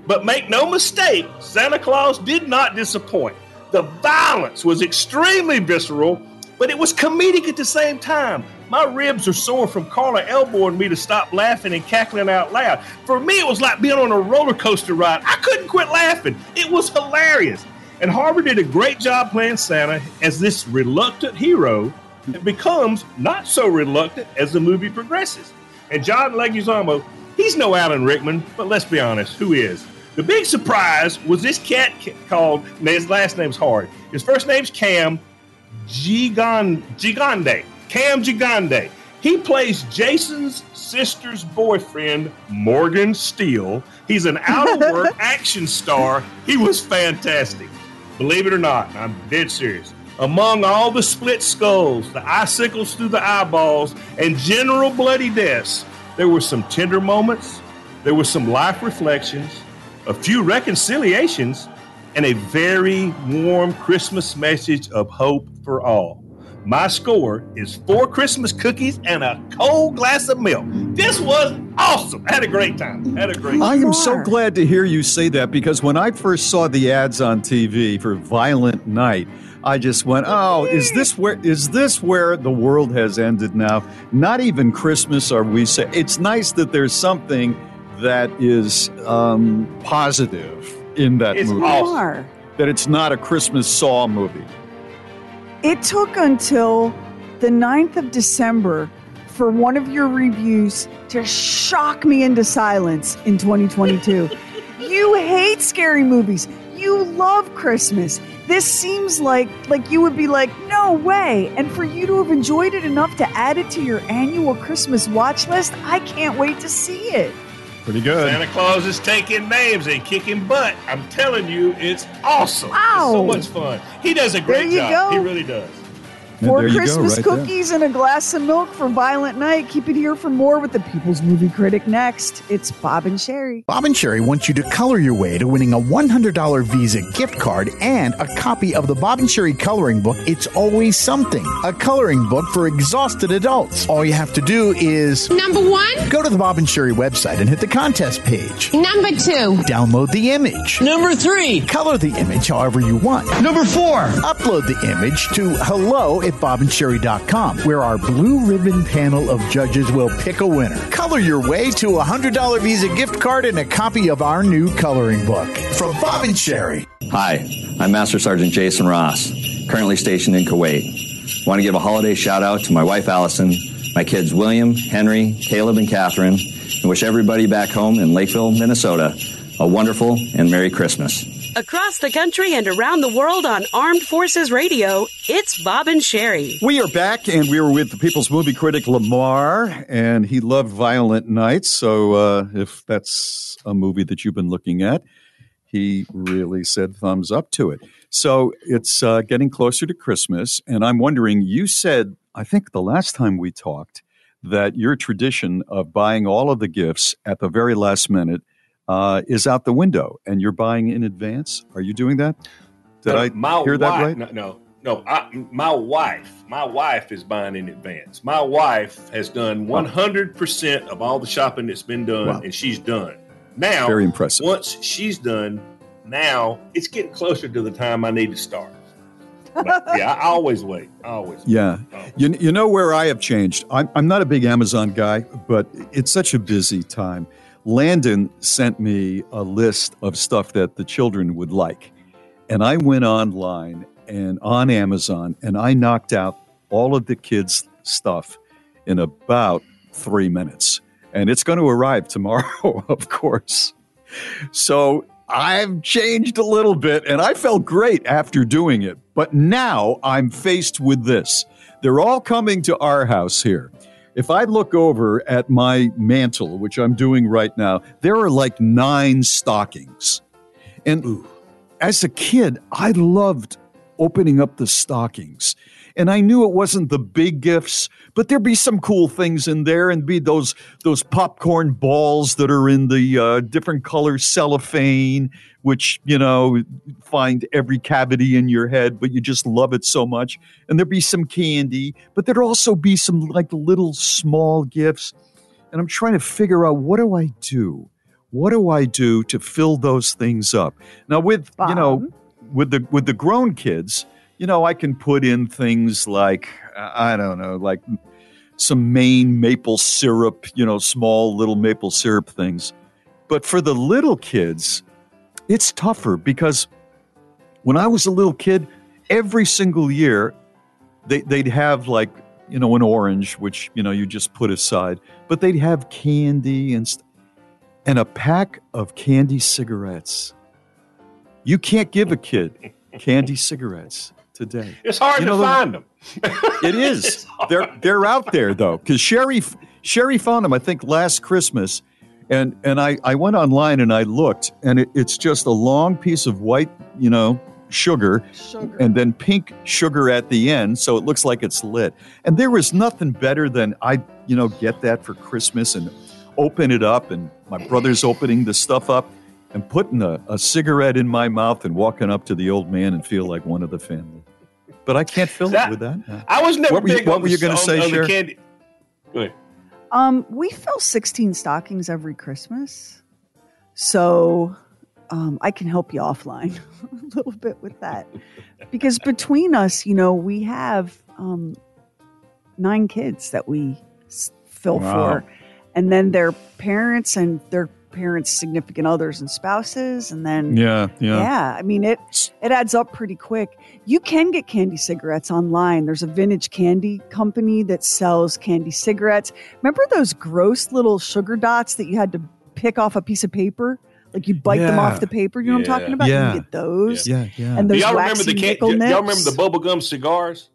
But make no mistake, Santa Claus did not disappoint. The violence was extremely visceral, but it was comedic at the same time. My ribs are sore from Carla elbowing me to stop laughing and cackling out loud. For me, it was like being on a roller coaster ride. I couldn't quit laughing. It was hilarious. And Harbour did a great job playing Santa as this reluctant hero that becomes not so reluctant as the movie progresses. And John Leguizamo, he's no Alan Rickman, but let's be honest, who is? The big surprise was this cat called, his last name's hard. His first name's Cam Gigan, Gigandet. Cam Gigandet. He plays Jason's sister's boyfriend, Morgan Steele. He's an out of work action star. He was fantastic. Believe it or not, I'm dead serious. Among all the split skulls, the icicles through the eyeballs, and general bloody deaths, there were some tender moments, there were some life reflections, a few reconciliations, and a very warm Christmas message of hope for all. My score is four Christmas cookies and a cold glass of milk. This was awesome. I had a great time. Had a great I am so glad to hear you say that because when I first saw the ads on TV for Violent Night, I just went, "Oh, is this where is this where the world has ended now? Not even Christmas are we say. It's nice that there's something that is um, positive in that It's movie. awesome. That it's not a Christmas Saw movie. It took until the 9th of December for one of your reviews to shock me into silence in 2022. you hate scary movies. You love Christmas. This seems like like you would be like, "No way." And for you to have enjoyed it enough to add it to your annual Christmas watch list, I can't wait to see it. Pretty good. Santa Claus is taking names and kicking butt. I'm telling you, it's awesome. It's so much fun. He does a great job. go. He really does. Four Christmas cookies and a glass of milk for Violent Night. Keep it here for more with the People's Movie Critic next. It's Bob and Sheri. Bob and Sheri wants you to color your way to winning a $100 Visa gift card and a copy of the Bob and Sheri coloring book, It's Always Something, a coloring book for exhausted adults. All you have to do is Number one, go to the Bob and Sheri website and hit the contest page. number two, Download the image. Number three. Color the image however you want. Number four. Upload the image to hello at bobandsheri.com, where our blue ribbon panel of judges will pick a winner. Color your way to a $100 Visa gift card and a copy of our new coloring book. From Bob and Sheri. Hi, I'm Master Sergeant Jason Ross, currently stationed in Kuwait. Want to give a holiday shout out to my wife Allison, my kids William, Henry, Caleb, and Catherine, and wish everybody back home in Lakeville, Minnesota, a wonderful and Merry Christmas. Across the country and around the world on Armed Forces Radio, it's Bob and Sheri. We are back, and we were with the People's Movie Critic Lamar, and he loved Violent Nights. So, uh, if that's a movie that you've been looking at, he really said thumbs up to it. So, it's uh, getting closer to Christmas, and I'm wondering. You said, I think the last time we talked, that your tradition of buying all of the gifts at the very last minute uh, is out the window, and you're buying in advance. Are you doing that? Did No, I my hear that wife, right? No, no, no. I, my wife, my wife is buying in advance. My wife has done 100% of all the shopping that's been done, Wow. and she's done. Now, Very impressive. Once she's done, now it's getting closer to the time I need to start. But yeah, I always wait. I always. Yeah. You, you know where I have changed? I'm, I'm not a big Amazon guy, but it's such a busy time. Landon sent me a list of stuff that the children would like. And I went online and on Amazon and I knocked out all of the kids' stuff in about three minutes. And it's going to arrive tomorrow, of course. So I've changed a little bit and I felt great after doing it. But now I'm faced with this. They're all coming to our house here. If I look over at my mantle, which I'm doing right now, there are like nine stockings. And as a kid, I loved opening up the stockings. And I knew it wasn't the big gifts, but there'd be some cool things in there and be those those popcorn balls that are in the uh, different color cellophane, which, you know, find every cavity in your head, but you just love it so much. And there'd be some candy, but there'd also be some like little small gifts. And I'm trying to figure out what do I do? What do I do to fill those things up? Now with, you know, with the with the grown kids, you know, I can put in things like I don't know, like some Maine maple syrup, you know, small little maple syrup things. But for the little kids, it's tougher because when I was a little kid, every single year they, they'd have like, you know, an orange, which, you know, you just put aside, but they'd have candy and, st- and a pack of candy cigarettes. You can't give a kid candy cigarettes today. It's hard You to know, the- find them. it is. They're they're out there though, because Sheri Sheri found them. I think last Christmas, and and I I went online and I looked, and it, it's just a long piece of white, you know, sugar, and then pink sugar at the end, so it looks like it's lit. And there was nothing better than I you know get that for Christmas and open it up, and my brother's opening the stuff up. and putting a, a cigarette in my mouth and walking up to the old man and feel like one of the family. But I can't fill That- it with that. I was never What were you- big what on were the- you gonna say, on the Cher? candy. Go ahead. Um, we fill 16 stockings every Christmas. So um, I can help you offline a little bit with that. Because between us, you know, we have um, nine kids that we fill Wow. for. And then their parents and their parents' significant others and spouses. And then Yeah, yeah. yeah, I mean it it adds up pretty quick. You can get candy cigarettes online. There's a vintage candy company that sells candy cigarettes. Remember those gross little sugar dots that you had to pick off a piece of paper? Like you bite them off the paper. You know what I'm talking about? You Yeah. can get those. Yeah, yeah. And Do those y'all remember the can- nickel y'all remember the bubblegum cigars?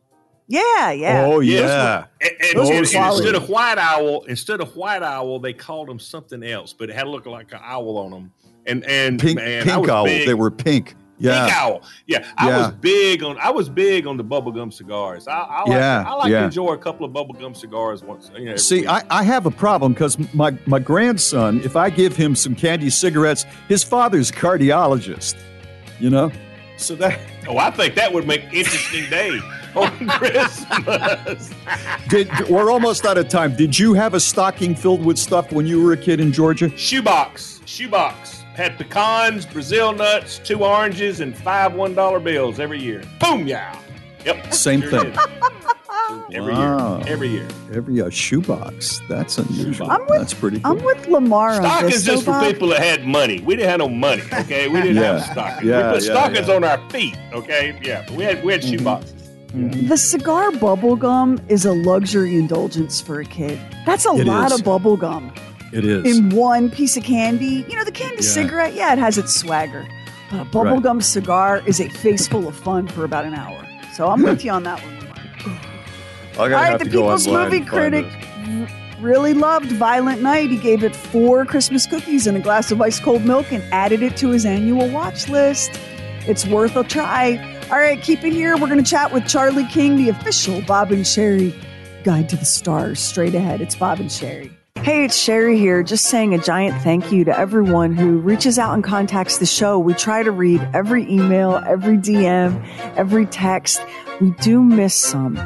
Yeah, yeah. Oh, Yes, yeah. And, and- Those and- and instead of white owl, instead of white owl, they called them something else, but it had to look like an owl on them. And and Pink, man, pink owl. big- They were pink. Yeah. Pink owl. Yeah, I Yeah. was big on. I was big on the bubblegum cigars. I, I like. Yeah, I like yeah. to enjoy a couple of bubblegum cigars once. You know, See. I, I have a problem because my, my grandson, if I give him some candy cigarettes, his father's a cardiologist, you know? So that. oh, I think that would make interesting day on Christmas. Did, we're almost out of time. Did you have a stocking filled with stuff when you were a kid in Georgia? shoebox, shoebox had pecans, Brazil nuts, two oranges, and five one dollar bills every year. Boom, yeah. Yep. Same Sure thing. Every Wow. year. Every year. Every uh, shoebox. That's unusual. I'm with- That's pretty cool. I'm with Lamar on Stockings this. just though, for Bob. people that had money. We didn't have no money. Okay, we didn't Yeah. have stockings. Yeah, we put yeah, stockings yeah. on our feet. Okay, yeah, but we had we had Mm-hmm. shoeboxes. Mm-hmm. The cigar bubble gum is a luxury indulgence for a kid. That's a It lot is. of bubble gum It is. in one piece of candy. You know, the candy Yeah. cigarette, yeah, it has its swagger. But a bubble Right. gum cigar is a face full of fun for about an hour. So I'm with you on that one. I All right, the People's Movie Critic really loved Violent Night. He gave it four Christmas cookies and a glass of ice cold milk and added it to his annual watch list. It's worth a try. All right, keep it here. We're going to chat with Charlie King, the official Bob and Sheri Guide to the Stars. Straight ahead, it's Bob and Sheri. Hey, it's Sheri here, just saying a giant thank you to everyone who reaches out and contacts the show. We try to read every email, every DM, every text. We do miss some,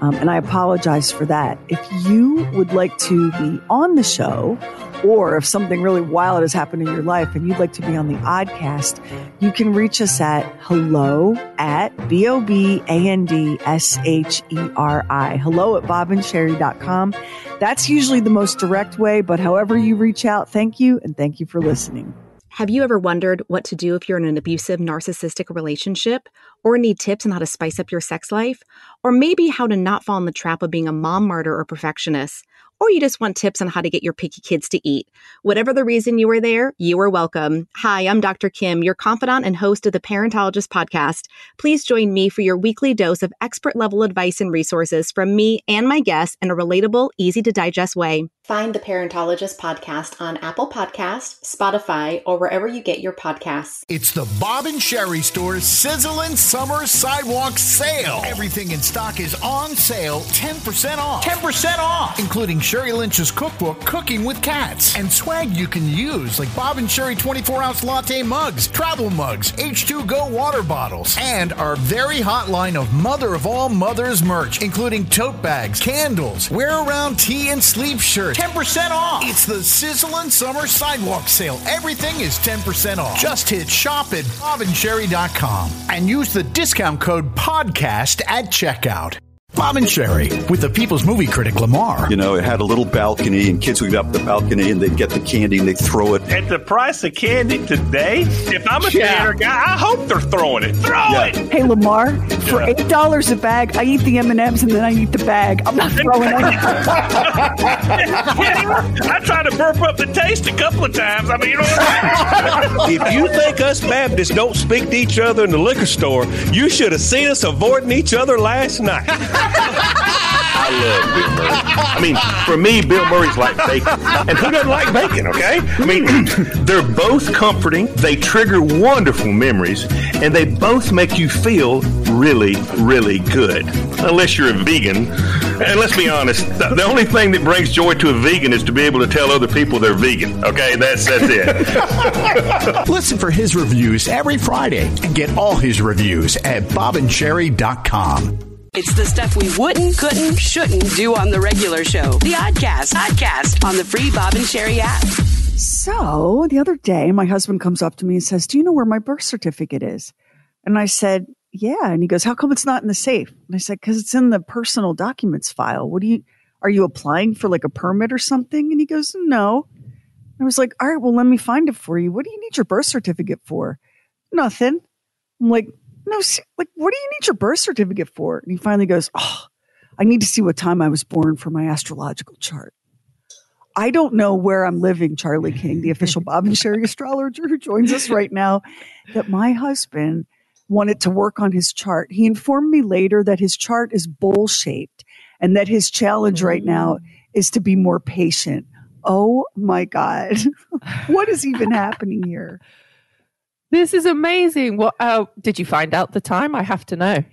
um, and I apologize for that. If you would like to be on the show, or if something really wild has happened in your life and you'd like to be on the Oddcast, you can reach us at hello at B O B A N D S H E R I. Hello at bobandsheri.com. That's usually the most direct way, but however you reach out, thank you and thank you for listening. Have you ever wondered what to do if you're in an abusive, narcissistic relationship? Or need tips on how to spice up your sex life? Or maybe how to not fall in the trap of being a mom martyr or perfectionist? Or you just want tips on how to get your picky kids to eat? Whatever the reason you are there, you are welcome. Hi, I'm Dr. Kim, your confidant and host of the Parentologist podcast. Please join me for your weekly dose of expert level advice and resources from me and my guests in a relatable, easy to digest way. Find the Parentologist podcast on Apple Podcasts, Spotify, or wherever you get your podcasts. It's the Bob and Sheri Store's sizzling summer sidewalk sale. Everything in stock is on sale 10% off. 10% off! Including Sheri Lynch's cookbook, Cooking with Cats, and swag you can use like Bob and Sheri 24 ounce latte mugs, travel mugs, H2Go water bottles, and our very hot line of mother of all mothers merch, including tote bags, candles, wear around tee and sleep shirts. 10% off! It's the sizzling summer sidewalk sale. Everything is 10% off. Just hit shop at bobandsheri.com and use the discount code podcast at checkout. Bob and Sheri with the People's Movie Critic Lamar. You know, it had a little balcony, and kids would get up the balcony and they'd get the candy and they'd throw it. At the price of candy today, if I'm a Yeah. theater guy, I hope they're throwing it. Throw Yeah. it. Hey Lamar, for Yeah. eight dollars a bag, I eat the M and M's and then I eat the bag. I'm not throwing anything. I tried to burp up the taste a couple of times. I mean, you know what? if you think us Baptists don't speak to each other in the liquor store, you should have seen us avoiding each other last night. I love Bill Murray. I mean, for me, Bill Murray's like bacon. And who doesn't like bacon, okay? I mean, they're both comforting, they trigger wonderful memories, and they both make you feel really, really good. Unless you're a vegan. And let's be honest, the, only thing that brings joy to a vegan is to be able to tell other people they're vegan. Okay, that's that's it. Listen for his reviews every Friday and get all his reviews at bobandsheri.com. It's the stuff we wouldn't, couldn't, shouldn't do on the regular show. The Oddcast, Oddcast on the free Bob and Sheri app. So the other day, my husband comes up to me and says, Do you know where my birth certificate is? And I said, Yeah. And he goes, How come it's not in the safe? And I said, Because it's in the personal documents file. What do you, are you applying for like a permit or something? And he goes, No. I was like, All right, well, let me find it for you. What do you need your birth certificate for? Nothing. I'm like, No, like, what do you need your birth certificate for? And he finally goes, Oh, I need to see what time I was born for my astrological chart. I don't know where I'm living, Charlie King, the official Bob and Sheri astrologer who joins us right now, that my husband wanted to work on his chart. He informed me later that his chart is bowl shaped and that his challenge right now mm. is to be more patient. Oh my God. what is even happening here? This is amazing. What uh, did you find out the time? I have to know.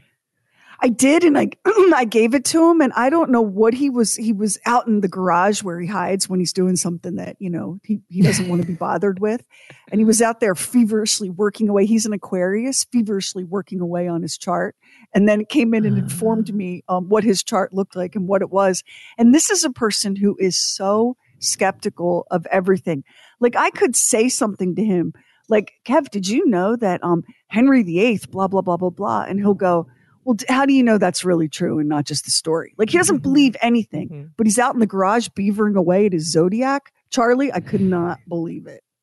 I did, and I I gave it to him, and I don't know what he was. He was out in the garage where he hides when he's doing something that you know he he doesn't want to be bothered with, and he was out there feverishly working away. He's an Aquarius, feverishly working away on his chart, and then came in and informed me um, what his chart looked like and what it was. And this is a person who is so skeptical of everything. Like I could say something to him, like Kev, did you know that um Henry VIII, blah blah blah blah blah, and he'll go well, how do you know that's really true and not just the story? Like he doesn't Mm-hmm. believe anything, but he's out in the garage beavering away at his zodiac. Charlie, I could not believe it.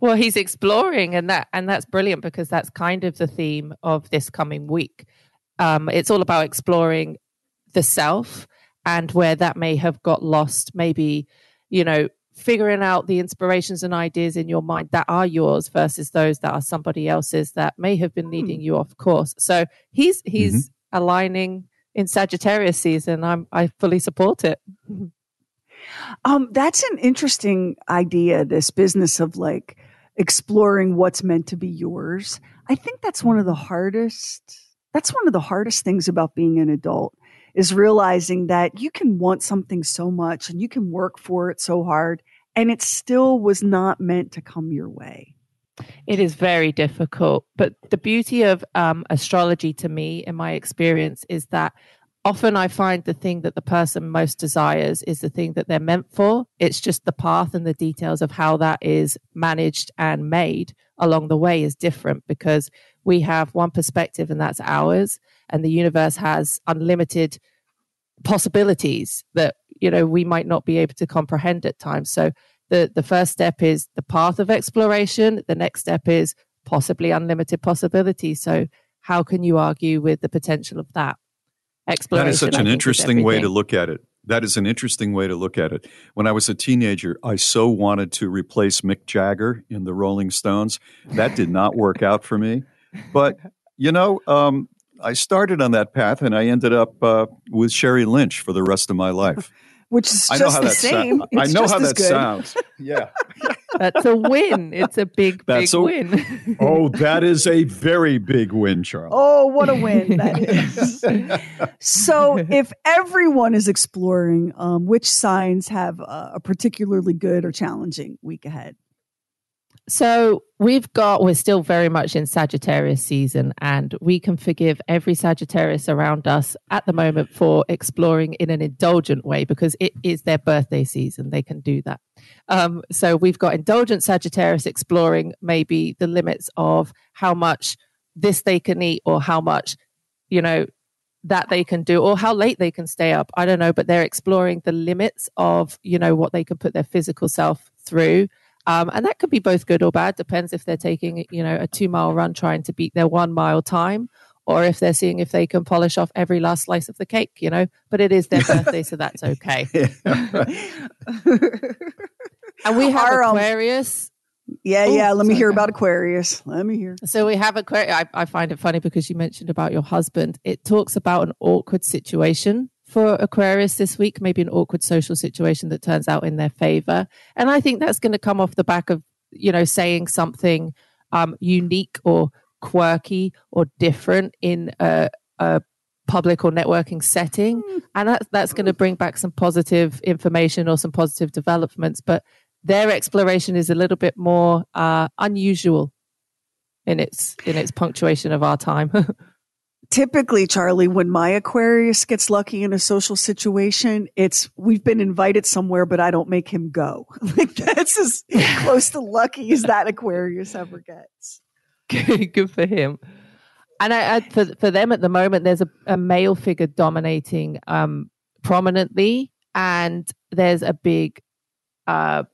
Well, he's exploring, and that and that's brilliant because that's kind of the theme of this coming week. Um, it's all about exploring the self and where that may have got lost. Maybe you know figuring out the inspirations and ideas in your mind that are yours versus those that are somebody else's that may have been leading you off course. So he's he's aligning in Sagittarius season. I'm I fully support it. Um, that's an interesting idea, this business of like exploring what's meant to be yours. I think that's one of the hardest that's one of the hardest things about being an adult is realizing that you can want something so much and you can work for it so hard and it still was not meant to come your way. It is very difficult. But the beauty of um, astrology to me, in my experience, is that often I find the thing that the person most desires is the thing that they're meant for. It's just the path and the details of how that is managed and made along the way is different because we have one perspective and that's ours, and the universe has unlimited possibilities that you know we might not be able to comprehend at times so the the first step is the path of exploration the next step is possibly unlimited possibilities so how can you argue with the potential of that exploration That is such I an interesting way to look at it. That is an interesting way to look at it. When I was a teenager, I so wanted to replace Mick Jagger in the Rolling Stones. That did not work out for me. But, you know, um, I started on that path and I ended up uh, with Sheri Lynch for the rest of my life. Which is I know just how the that sou- same. I know how that good. sounds. Yeah. that's a win it's a big That's big a- win oh, that is a very big win, Charles. Oh, what a win that is. so, if everyone is exploring, um, which signs have uh, a particularly good or challenging week ahead? So we've got, we're still very much in Sagittarius season, and we can forgive every Sagittarius around us at the moment for exploring in an indulgent way because it is their birthday season. They can do that. Um, so we've got indulgent Sagittarius exploring maybe the limits of how much this they can eat or how much, you know, that they can do or how late they can stay up. I don't know, but they're exploring the limits of, you know, what they can put their physical self through. Um, and that could be both good or bad. Depends if they're taking, you know, a two mile run trying to beat their one mile time, or if they're seeing if they can polish off every last slice of the cake. You know, but it is their birthday, so that's okay. and we have Our, um, Aquarius. Yeah, Oh, yeah. Let me sorry, hear go about Aquarius. Let me hear. So we have Aquarius. I, I find it funny because you mentioned about your husband. It talks about an awkward situation for Aquarius this week, maybe an awkward social situation that turns out in their favor. And I think that's going to come off the back of, you know, saying something um, unique or quirky or different in a, a public or networking setting. And that, that's going to bring back some positive information or some positive developments but their exploration is a little bit more uh, unusual in its in its punctuation of our time Typically, Charlie, when my Aquarius gets lucky in a social situation, it's we've been invited somewhere, but I don't make him go. like that's as close to lucky as that Aquarius ever gets. good, good for him and I, I, for for them at the moment, there's a, a male figure dominating um, prominently, and there's a big uh,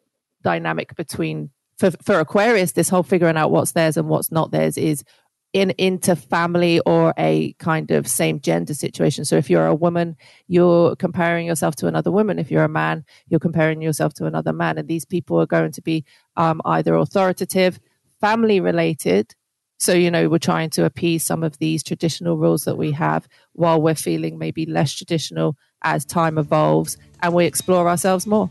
dynamic between for for Aquarius. This whole figuring out what's theirs and what's not theirs is in into family or a kind of same gender situation. So if you're a woman, you're comparing yourself to another woman. If you're a man, you're comparing yourself to another man, and these people are going to be um, either authoritative, family related so, you know, we're trying to appease some of these traditional rules that we have while we're feeling maybe less traditional as time evolves and we explore ourselves more.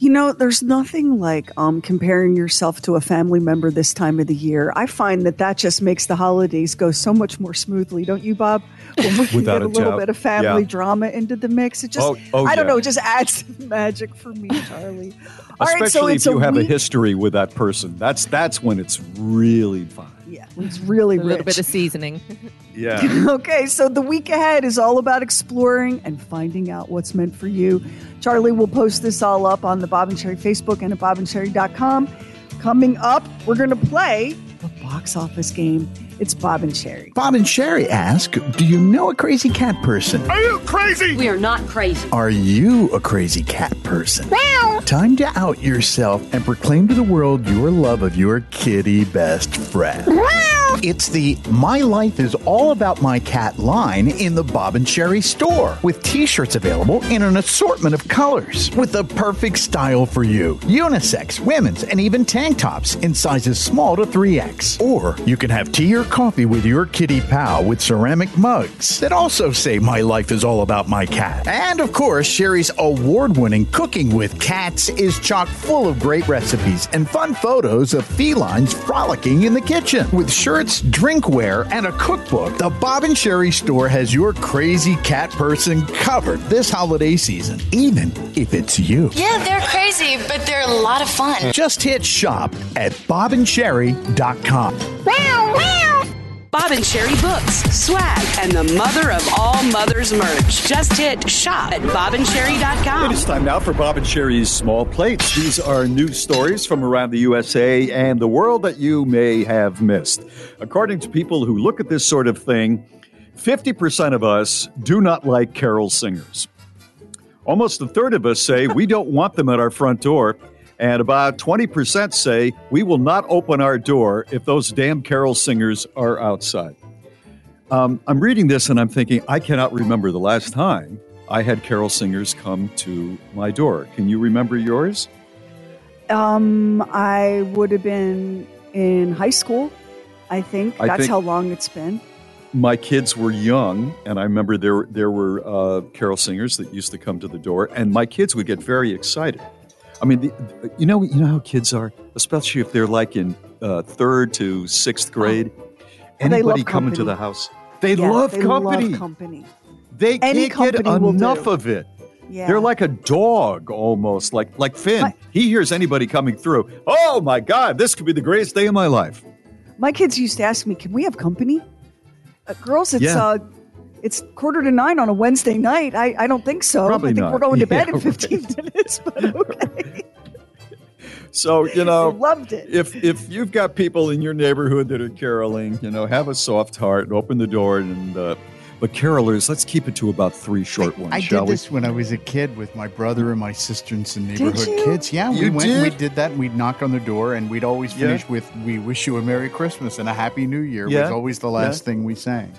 You know, there's nothing like um, comparing yourself to a family member this time of the year. I find that that just makes the holidays go so much more smoothly, don't you, Bob? When we can Without get a a little doubt. bit of family Yeah. drama into the mix, it just, Oh- oh, I don't yeah. know, it just adds magic for me, Charlie. All right, Especially so if you a have week. a history with that person. That's that's when it's really fun. Yeah, it's really a little bit of seasoning. Yeah. okay, so the week ahead is all about exploring and finding out what's meant for you. Charlie will post this all up on the Bob and Sheri Facebook and at bobandsheri.com. Coming up, we're going to play the box office game. It's Bob and Sheri. Bob and Sheri ask, Do you know a crazy cat person? Are you crazy? We are not crazy. Are you a crazy cat person? Well! Time to out yourself and proclaim to the world your love of your kitty best friend. It's the My Life is All About My Cat line in the Bob and Sheri store with t shirts available in an assortment of colors with the perfect style for you. Unisex, women's, and even tank tops in sizes small to 3X. Or you can have tea or coffee with your kitty pal with ceramic mugs that also say My Life is All About My Cat. And of course, Sheri's award winning Cooking with Cats is chock full of great recipes and fun photos of felines frolicking in the kitchen. With shirts, drinkware, and a cookbook, the Bob and Sheri store has your crazy cat person covered this holiday season, even if it's you. Yeah, they're crazy, but they're a lot of fun. Just hit shop at bobandsheri.com. Bob and Sheri books, swag, and the mother of all mothers merch. Just hit shop at It bobandsheri.com. is time now for Bob and Sheri's Small Plates. These are news stories from around the USA and the world that you may have missed. According to people who look at this sort of thing, 50% of us do not like carol singers. Almost a third of us say we don't want them at our front door. And about 20% say we will not open our door if those damn carol singers are outside. Um, I'm reading this and I'm thinking, I cannot remember the last time I had carol singers come to my door. Can you remember yours? Um, I would have been in high school, I think. I That's think- how long it's been. My kids were young, and I remember there there were uh, carol singers that used to come to the door, and my kids would get very excited. I mean, the, you know, you know how kids are, especially if they're like in uh, third to sixth grade. And they love Anybody coming to the house, they Yeah, love they company. Love company. They Any can't get company enough do. of it. Yeah. They're like a dog almost, like like Finn. he hears anybody coming through. Oh my God, this could be the greatest day of my life. My kids used to ask me, "Can we have company?" Uh, girls, it's Yeah. uh, it's quarter to nine on a Wednesday night. I, I don't think so. Probably I think not. we're going to bed Yeah, in fifteen minutes. But okay, So you know, loved it. if if you've got people in your neighborhood that are caroling, you know, have a soft heart and open the door. And uh, but carolers, let's keep it to about three short ones, I shall did we? this when I was a kid with my brother and my sister and some neighborhood kids. Yeah, we You went and we did? did that and we'd knock on the door and we'd always Yeah. finish with "We wish you a Merry Christmas and a Happy New Year" was always the Yeah. last thing we sang.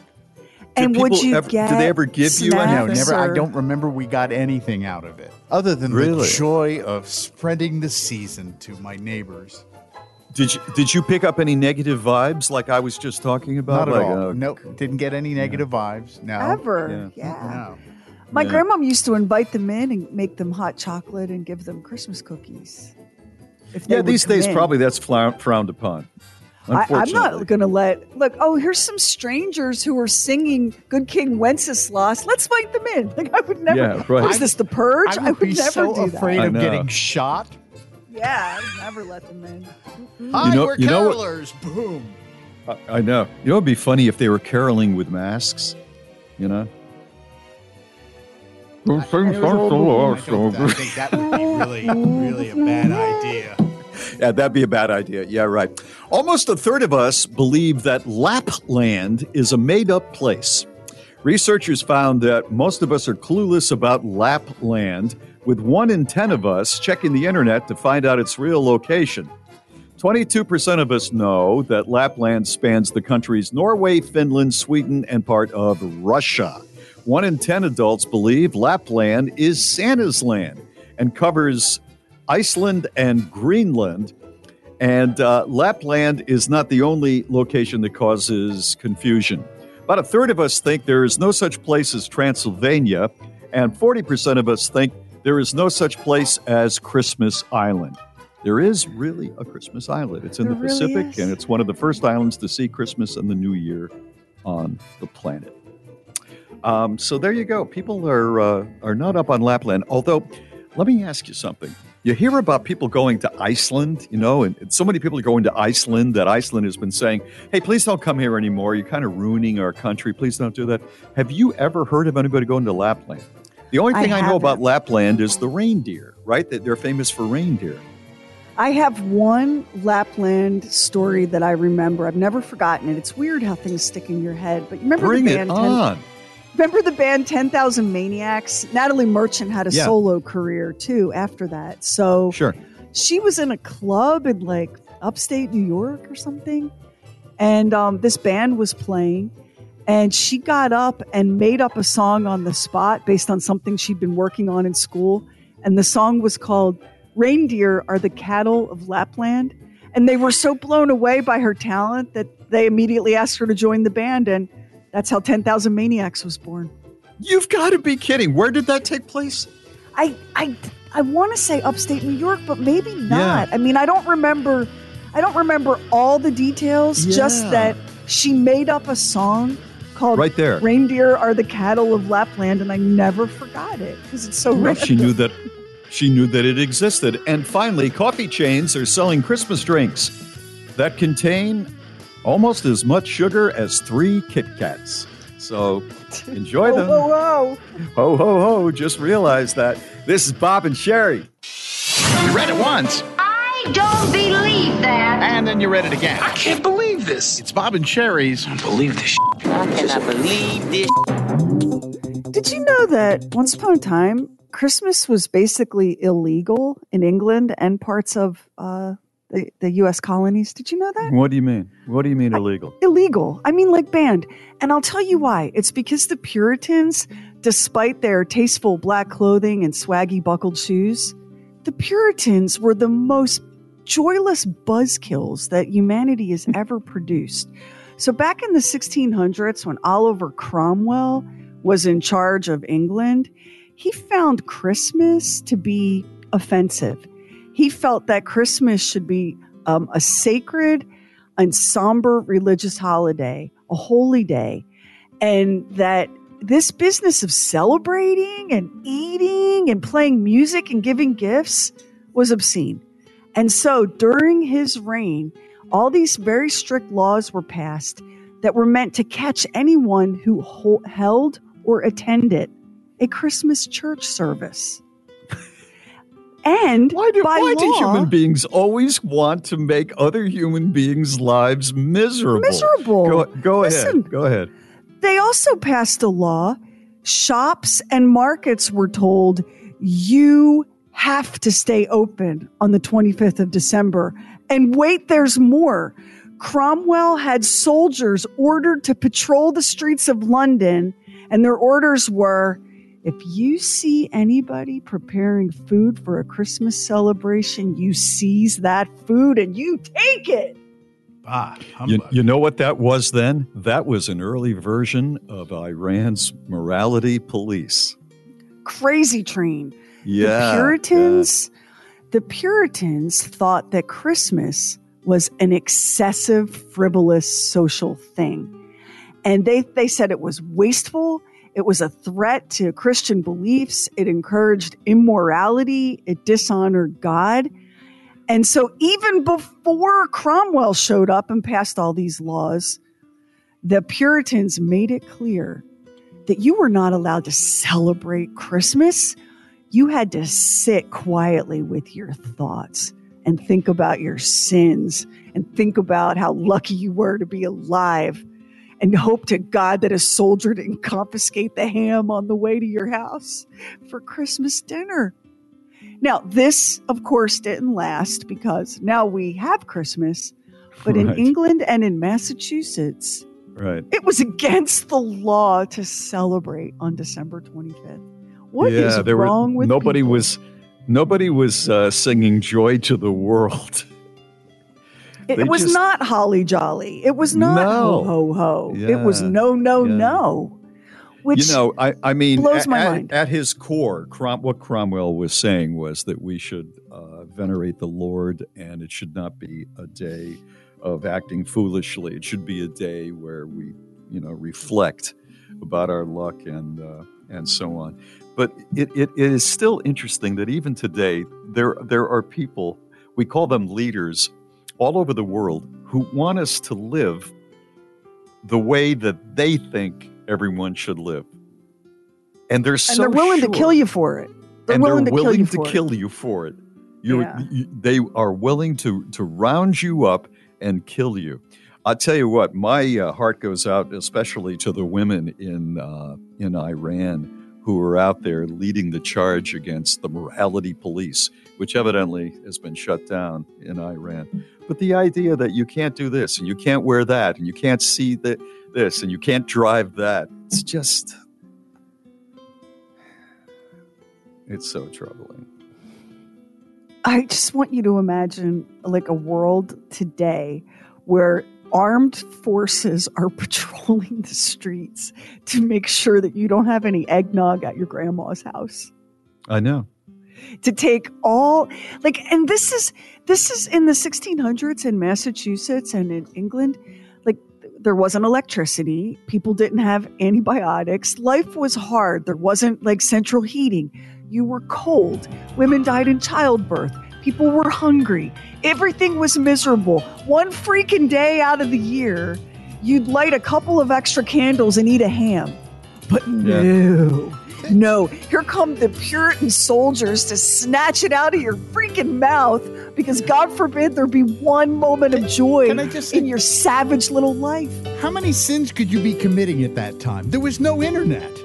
And would you ever- get? do they ever give you No, snacks never. I don't remember we got anything out of it other than Really? the joy of spreading the season to my neighbors. Did you did you pick up any negative vibes like I was just talking about? Not at Like, all. uh, nope, didn't get any negative vibes. No, Ever? Yeah. No. My Yeah. grandmom used to invite them in and make them hot chocolate and give them Christmas cookies. If Yeah, these days in. probably that's frowned upon. I, I'm not going to let look. Oh, here's some strangers who are singing "Good King Wenceslas." Let's invite them in. Like I would never. Yeah, right. What is this the purge? I would, be never so do afraid that. I of getting shot. Yeah, I would never let them in. Mm-hmm. Hi, know- we're you know what- carolers. Boom. I, I know. You know, it'd be funny if they were caroling with masks. You know. I don't, I think that would be really, really a bad idea. Yeah, that'd be a bad idea. Yeah, right. Almost a third of us believe that Lapland is a made up place. Researchers found that most of us are clueless about Lapland, with one in 10 of us checking the internet to find out its real location. 22% of us know that Lapland spans the countries Norway, Finland, Sweden, and part of Russia. One in 10 adults believe Lapland is Santa's land and covers Iceland and Greenland. And uh, Lapland is not the only location that causes confusion. About a third of us think there is no such place as Transylvania, and 40% of us think there is no such place as Christmas Island. There is really a Christmas Island. It's in There the Pacific, and it's one of the first islands to see Christmas and the New Year on the planet. Um, so there you go. People are uh, are not up on Lapland. Although, let me ask you something. You hear about people going to Iceland, you know, and, and so many people are going to Iceland that Iceland has been saying, "Hey, please don't come here anymore. You're kind of ruining our country. Please don't do that." Have you ever heard of anybody going to Lapland? The only thing I, know about. Lapland is the reindeer, right? That they're famous for reindeer. I have one Lapland story that I remember. I've never forgotten it. It's weird how things stick in your head. But you remember Bring the it band? on. Remember the band Ten Thousand Maniacs? Natalie Merchant had a Yeah. solo career too after that. So Sure. she was in a club in like upstate New York or something, and um, this band was playing. And she got up and made up a song on the spot based on something she'd been working on in school. And the song was called Reindeer Are the Cattle of Lapland. And they were so blown away by her talent that they immediately asked her to join the band. And that's how 10,000 Maniacs was born. You've got to be kidding. Where did that take place? I, I, I want to say upstate New York, but maybe not. I mean, I don't remember. I don't remember all the details. Just that she made up a song called Right there. "Reindeer Are the Cattle of Lapland," and I never forgot it because it's so rich. she knew that she knew that it existed. And finally, coffee chains are selling Christmas drinks that contain almost as much sugar as three Kit Kats. So enjoy them. whoa, whoa! Ho ho ho! Just realized that this is Bob and Sheri. You read it once, I don't believe that. and then you read it again. I can't believe this. It's Bob and Sheri's. I don't believe this. I cannot believe this. Did you know that once upon a time, Christmas was basically illegal in England and parts of uh, the, the U.S. colonies? Did you know that? What do you mean? What do you mean illegal? illegal. I mean, like banned. And I'll tell you why. It's because the Puritans, despite their tasteful black clothing and swaggy buckled shoes, the Puritans were the most joyless buzzkills that humanity has ever produced. So back in the 1600s, when Oliver Cromwell was in charge of England, he found Christmas to be offensive. He felt that Christmas should be um, a sacred and somber religious holiday, a holy day, and that this business of celebrating and eating and playing music and giving gifts was obscene. And so during his reign, all these very strict laws were passed that were meant to catch anyone who held or attended a Christmas church service. And Why do, by why do human beings always want to make other human beings' lives miserable? Miserable. Go, go Listen. ahead. Go ahead. They also passed a law. Shops and markets were told you have to stay open on the 25th of December. And wait, there's more. Cromwell had soldiers ordered to patrol the streets of London, and their orders were if you see anybody preparing food for a Christmas celebration, you seize that food and you take it. Ah, You, you know what that was then? That was an early version of Iran's morality police. Crazy train. Yeah. the Puritans, the Puritans thought that Christmas was an excessive, frivolous social thing. And they, they said it was wasteful. It was a threat to Christian beliefs. It encouraged immorality. It dishonored God. And so, even before Cromwell showed up and passed all these laws, the Puritans made it clear that you were not allowed to celebrate Christmas. You had to sit quietly with your thoughts and think about your sins and think about how lucky you were to be alive and hope to God that a soldier didn't confiscate the ham on the way to your house for Christmas dinner. Now, this, of course, didn't last because now we have Christmas, but in England and in Massachusetts, Right. it was against the law to celebrate on December 25th. What is yeah, there wrong were, with nobody people? was nobody was uh, singing "Joy to the World." It was just- not holly jolly. It was not ho No. ho ho. It was no no Yeah. no. Which you know, I, I mean, blows a- my at, mind. at his core, Crom- what Cromwell was saying was that we should uh, venerate the Lord, and it should not be a day of acting foolishly. It should be a day where we, you know, reflect about our luck and uh, and so on. But it, it, it is still interesting that even today there there are people we call them leaders all over the world who want us to live the way that they think everyone should live. And they're so and they're willing to kill you for it. They're and willing they're to kill willing you to kill you for it. You're, Yeah. you, they are willing to to round you up and kill you. I'll tell you what, my uh, heart goes out especially to the women in uh, in Iran who are out there leading the charge against the morality police, which evidently has been shut down in Iran. But the idea that you can't do this and you can't wear that and you can't see the, this and you can't drive that, it's just it's so troubling. I just want you to imagine like a world today where armed forces are patrolling the streets to make sure that you don't have any eggnog at your grandma's house. I know. To take all like and this is this is in the 1600s in Massachusetts and in England like there wasn't electricity, people didn't have antibiotics, life was hard, there wasn't like central heating. You were cold. Women died in childbirth. People were hungry. Everything was miserable. One freaking day out of the year, you'd light a couple of extra candles and eat a ham. But no, no. Here come the Puritan soldiers to snatch it out of your freaking mouth because God forbid there be one moment of joy in your savage little life. How many sins could you be committing at that time? There was no internet.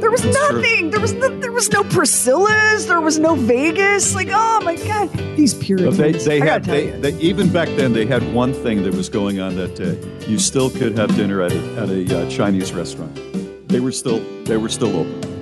There was That's true. nothing. There was no, there was no Priscillas. There was no Vegas. Like, oh my God, these But Puritans. they, they had they, they even back then they had one thing that was going on that day. You still could have dinner at a, at a uh, Chinese restaurant. They were still they were still open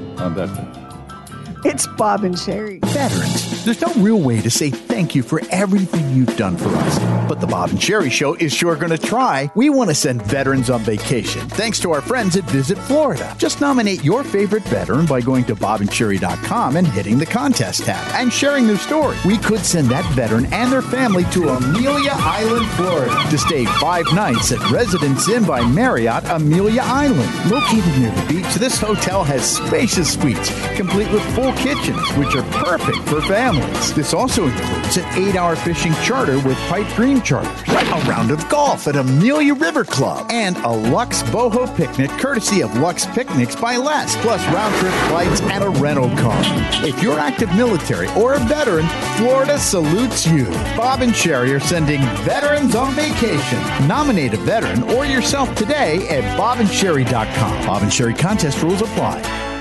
It's Bob and Sheri. Veterans. There's no real way to say thank you for everything you've done for us. But the Bob and Sheri Show is sure going to try. We want to send veterans on vacation thanks to our friends at Visit Florida. Just nominate your favorite veteran by going to bobandsheri.com and hitting the contest tab and sharing their story. We could send that veteran and their family to Amelia Island, Florida to stay five nights at Residence Inn by Marriott Amelia Island. Located near the beach, this hotel has spacious suites complete with full kitchens, which are perfect for families. This also includes an eight hour fishing charter with Pipe Dream Charters, a round of golf at Amelia River Club, and a Lux Boho picnic courtesy of Lux Picnics by Les, plus round trip flights and a rental car. If you're active military or a veteran, Florida salutes you. Bob and Sheri are sending veterans on vacation. Nominate a veteran or yourself today at bobandsheri.com. Bob and Sheri contest rules apply.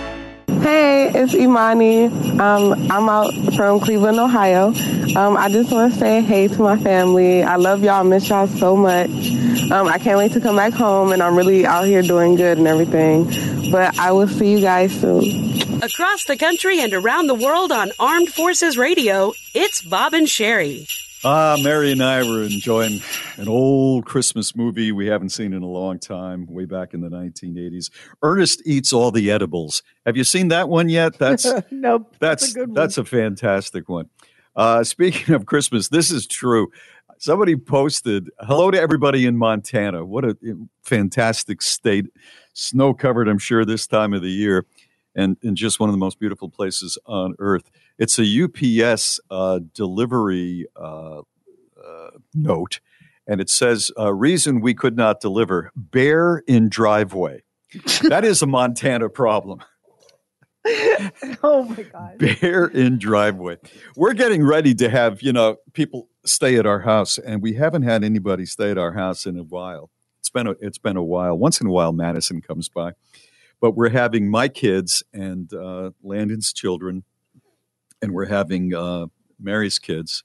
Hey, it's Imani. Um, I'm out from Cleveland, Ohio. Um, I just want to say hey to my family. I love y'all, miss y'all so much. Um, I can't wait to come back home, and I'm really out here doing good and everything. But I will see you guys soon. Across the country and around the world on Armed Forces Radio, it's Bob and Sheri. Ah, Mary and I were enjoying an old Christmas movie we haven't seen in a long time, way back in the 1980s. Ernest eats all the edibles. Have you seen that one yet? That's nope. that's a good one. that's a fantastic one. Uh, speaking of Christmas, this is true. Somebody posted, "Hello to everybody in Montana. What a fantastic state, snow covered. I'm sure this time of the year, and and just one of the most beautiful places on earth. It's a UPS uh, delivery uh, uh, note, and it says, uh, "Reason we could not deliver: bear in driveway." that is a Montana problem. oh my god. Bear in driveway. We're getting ready to have, you know, people stay at our house and we haven't had anybody stay at our house in a while. It's been a, it's been a while. Once in a while Madison comes by. But we're having my kids and uh, Landon's children and we're having uh, Mary's kids,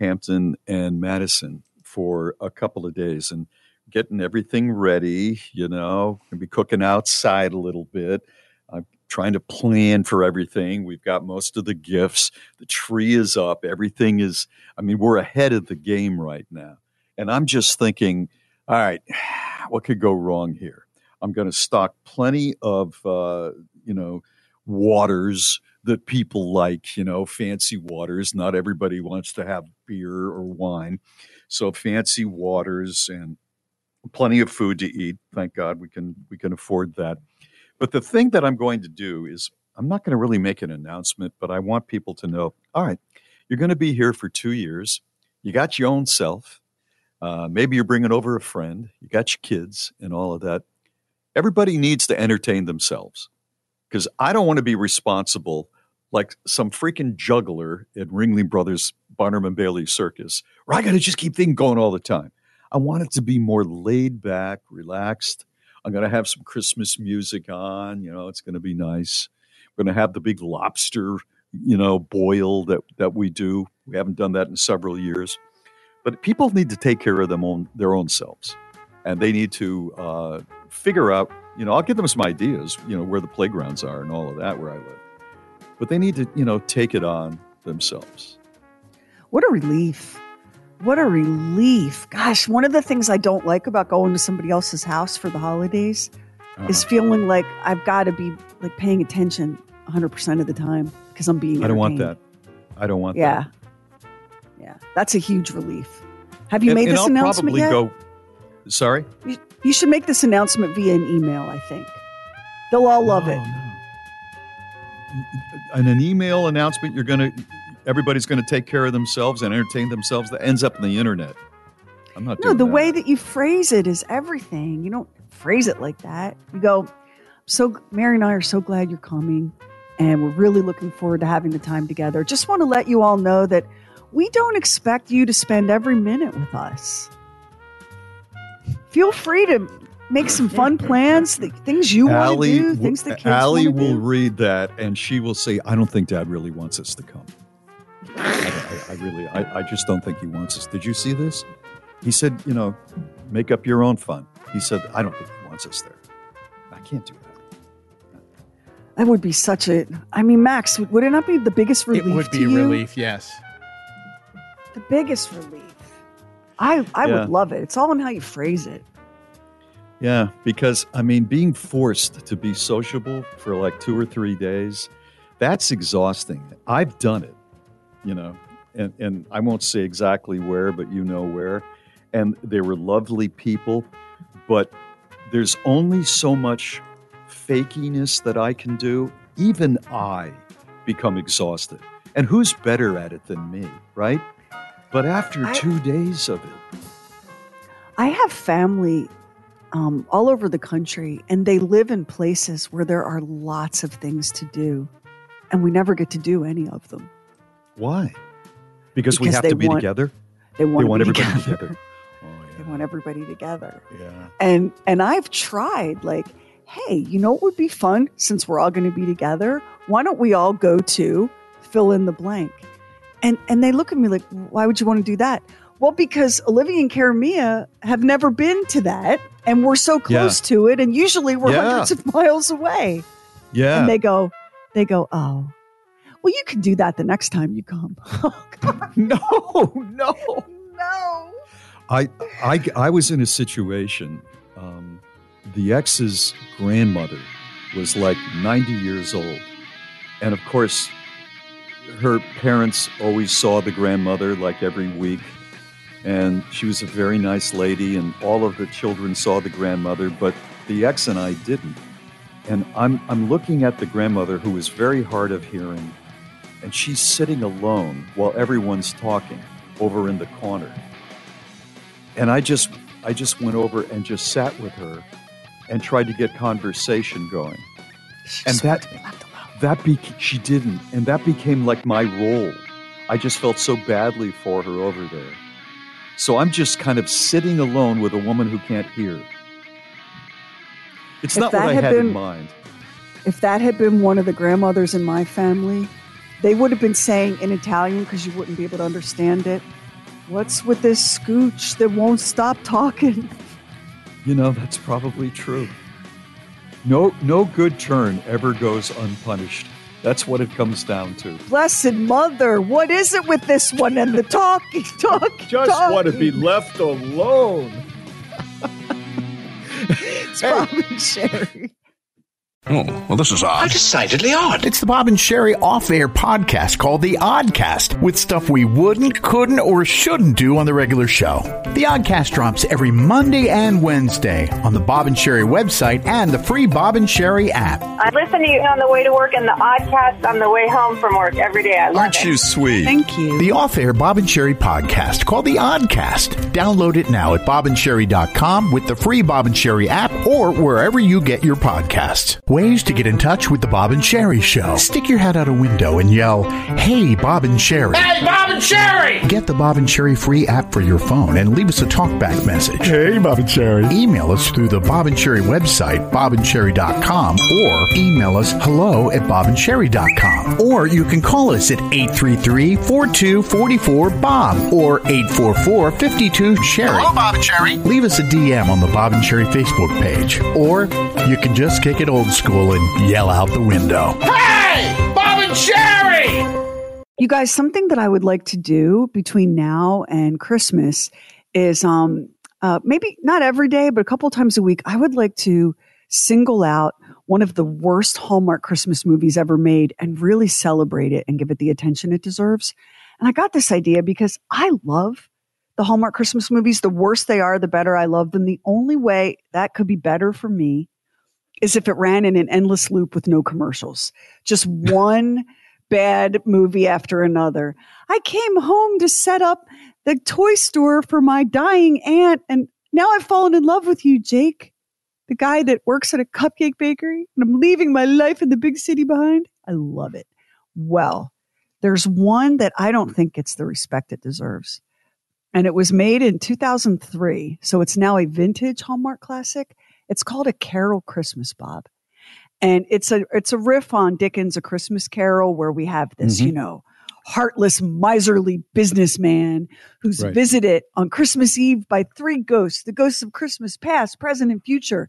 Hampton and Madison for a couple of days and getting everything ready, you know, and be cooking outside a little bit I'm trying to plan for everything. We've got most of the gifts. The tree is up. Everything is, I mean, we're ahead of the game right now. And I'm just thinking, all right, what could go wrong here? I'm going to stock plenty of, uh, you know, waters that people like, you know, fancy waters. Not everybody wants to have beer or wine. So fancy waters and plenty of food to eat. Thank God we can we can afford that. But the thing that I'm going to do is I'm not going to really make an announcement, but I want people to know all right, you're going to be here for two years. You got your own self. Uh, maybe you're bringing over a friend. You got your kids and all of that. Everybody needs to entertain themselves because I don't want to be responsible like some freaking juggler at Ringling Brothers Barnum and Bailey Circus, where I got to just keep things going all the time. I want it to be more laid back, relaxed. I'm going to have some Christmas music on. You know, it's going to be nice. We're going to have the big lobster, you know, boil that that we do. We haven't done that in several years. But people need to take care of them on their own selves, and they need to uh, figure out. You know, I'll give them some ideas. You know, where the playgrounds are and all of that where I live. But they need to, you know, take it on themselves. What a relief. What a relief. Gosh, one of the things I don't like about going to somebody else's house for the holidays Uh-huh. is feeling like I've got to be like paying attention 100% of the time because I'm being I don't want that. I don't want Yeah. that. Yeah. Yeah. That's a huge relief. Have you And- made this I'll announcement probably yet? go. Sorry. You, you should make this announcement via an email, I think. They'll all love it. Oh, in an email announcement, you're going to everybody's going to take care of themselves and entertain themselves. That ends up in the internet. I'm not No, the that. way that you phrase it is everything. You don't phrase it like that. You go, so Mary and I are so glad you're coming, and we're really looking forward to having the time together. Just want to let you all know that we don't expect you to spend every minute with us. Feel free to make some fun plans, the things you want to do, things that kids Allie want to will do. read that and she will say, "I don't think Dad really wants us to come. I, I, I really, I, I just don't think he wants us." Did you see this? He said, "You know, make up your own fun." He said, "I don't think he wants us there. I can't do that." That would be such a. I mean, Max, would it not be the biggest relief? It would be to you? relief, yes. The biggest relief. I I Yeah. would love it. It's all in how you phrase it. Yeah, because I mean, being forced to be sociable for like two or three days, that's exhausting. I've done it, you know, and, and I won't say exactly where, but you know where. And they were lovely people, but there's only so much fakiness that I can do. Even I become exhausted. And who's better at it than me, right? But after I- two days of it, I have family um, all over the country, and they live in places where there are lots of things to do, and we never get to do any of them. why? Because, we have to be want- together. They want, to be everybody together. together. They want everybody together. Yeah. And and I've tried like, hey, you know what would be fun since we're all going to be together? Why don't we all go to fill in the blank? And and they look at me like, why would you want to do that? Well, because Olivia and Karamia have never been to that, and we're so close to it, and usually we're Yeah. hundreds of miles away. Yeah. And they go, they go, oh, well, you can do that the next time you come. no, no, no. I, I, I was in a situation. Um, the ex's grandmother was like 90 years old. And of course, her parents always saw the grandmother like every week. And she was a very nice lady, and all of the children saw the grandmother, but the ex and I didn't. And I'm, I'm looking at the grandmother who is very hard of hearing, and she's sitting alone while everyone's talking over in the corner. And I just I just went over and just sat with her and tried to get conversation going. and that that be, she didn't, and that became like my role. I just felt so badly for her over there. So I'm just kind of sitting alone with a woman who can't hear. It's If not what I had had in been- mind. If that had been one of the grandmothers in my family, they would have been saying in Italian because you wouldn't be able to understand it. What's with this scooch that won't stop talking? You know, that's probably true. No no good turn ever goes unpunished. That's what it comes down to. Blessed mother, what is it with this one and the talking, talking, Just talking? want to be left alone. It's Bob and Sheri. Oh, well, this is odd. decidedly odd. It's the Bob and Sheri off air podcast called The Oddcast with stuff we wouldn't, couldn't, or shouldn't do on the regular show. The Oddcast drops every Monday and Wednesday on the Bob and Sheri website and the free Bob and Sheri app. I listen to you on the way to work and the oddcast on the way home from work every day. I love it. sweet? Thank you. The off air Bob and Sheri podcast called The Oddcast. Download it now at bobandsheri.com with the free Bob and Sheri app or wherever you get your podcasts. Ways to get in touch with the Bob and Sheri show. Stick your head out a window and yell, Hey, Bob and Sheri. Hey, Bob and Sheri! Get the Bob and Sheri free app for your phone and leave us a talkback message. Hey, Bob and Sheri. Email us through the Bob and Sheri website, bobandsheri.com, or email us hello at bobandsheri.com. Or you can call us at 833-4244-BOB or 844-52-SHERRY. Hello, Bob and Sheri. Leave us a DM on the Bob and Sheri Facebook page. Or you can just kick it old school and yell out the window. Hey, Bob and Sheri! You guys, something that I would like to do between now and Christmas is um uh, maybe not every day, but a couple times a week. I would like to single out one of the worst Hallmark Christmas movies ever made and really celebrate it and give it the attention it deserves. And I got this idea because I love the Hallmark Christmas movies. The worse they are, the better I love them. The only way that could be better for me is if it ran in an endless loop with no commercials. Just one bad movie after another. I came home to set up the toy store for my dying aunt, and now I've fallen in love with you, Jake, the guy that works at a cupcake bakery, and I'm leaving my life in the big city behind. I love it. Well, there's one that I don't think gets the respect it deserves. And it was made in 2003. So it's now a vintage Hallmark classic. It's called A Carol Christmas, Bob. And it's a it's a riff on Dickens' A Christmas Carol, where we have this, Mhm. you know, heartless, miserly businessman who's Right. visited on Christmas Eve by three ghosts, the ghosts of Christmas past, present, and future,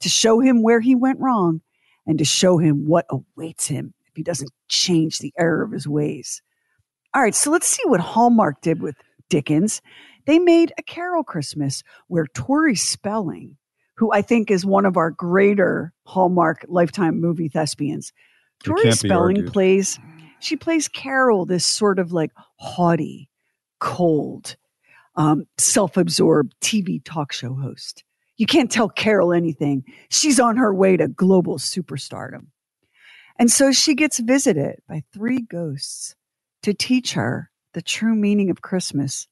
to show him where he went wrong and to show him what awaits him if he doesn't change the error of his ways. All right, so let's see what Hallmark did with Dickens. They made a Carol Christmas where Tori Spelling, who I think is one of our greater Hallmark lifetime movie thespians, Tori Spelling argued. plays she plays Carol, this sort of like haughty, cold, um, self-absorbed TV talk show host. You can't tell Carol anything. She's on her way to global superstardom. And so she gets visited by three ghosts to teach her the true meaning of Christmas.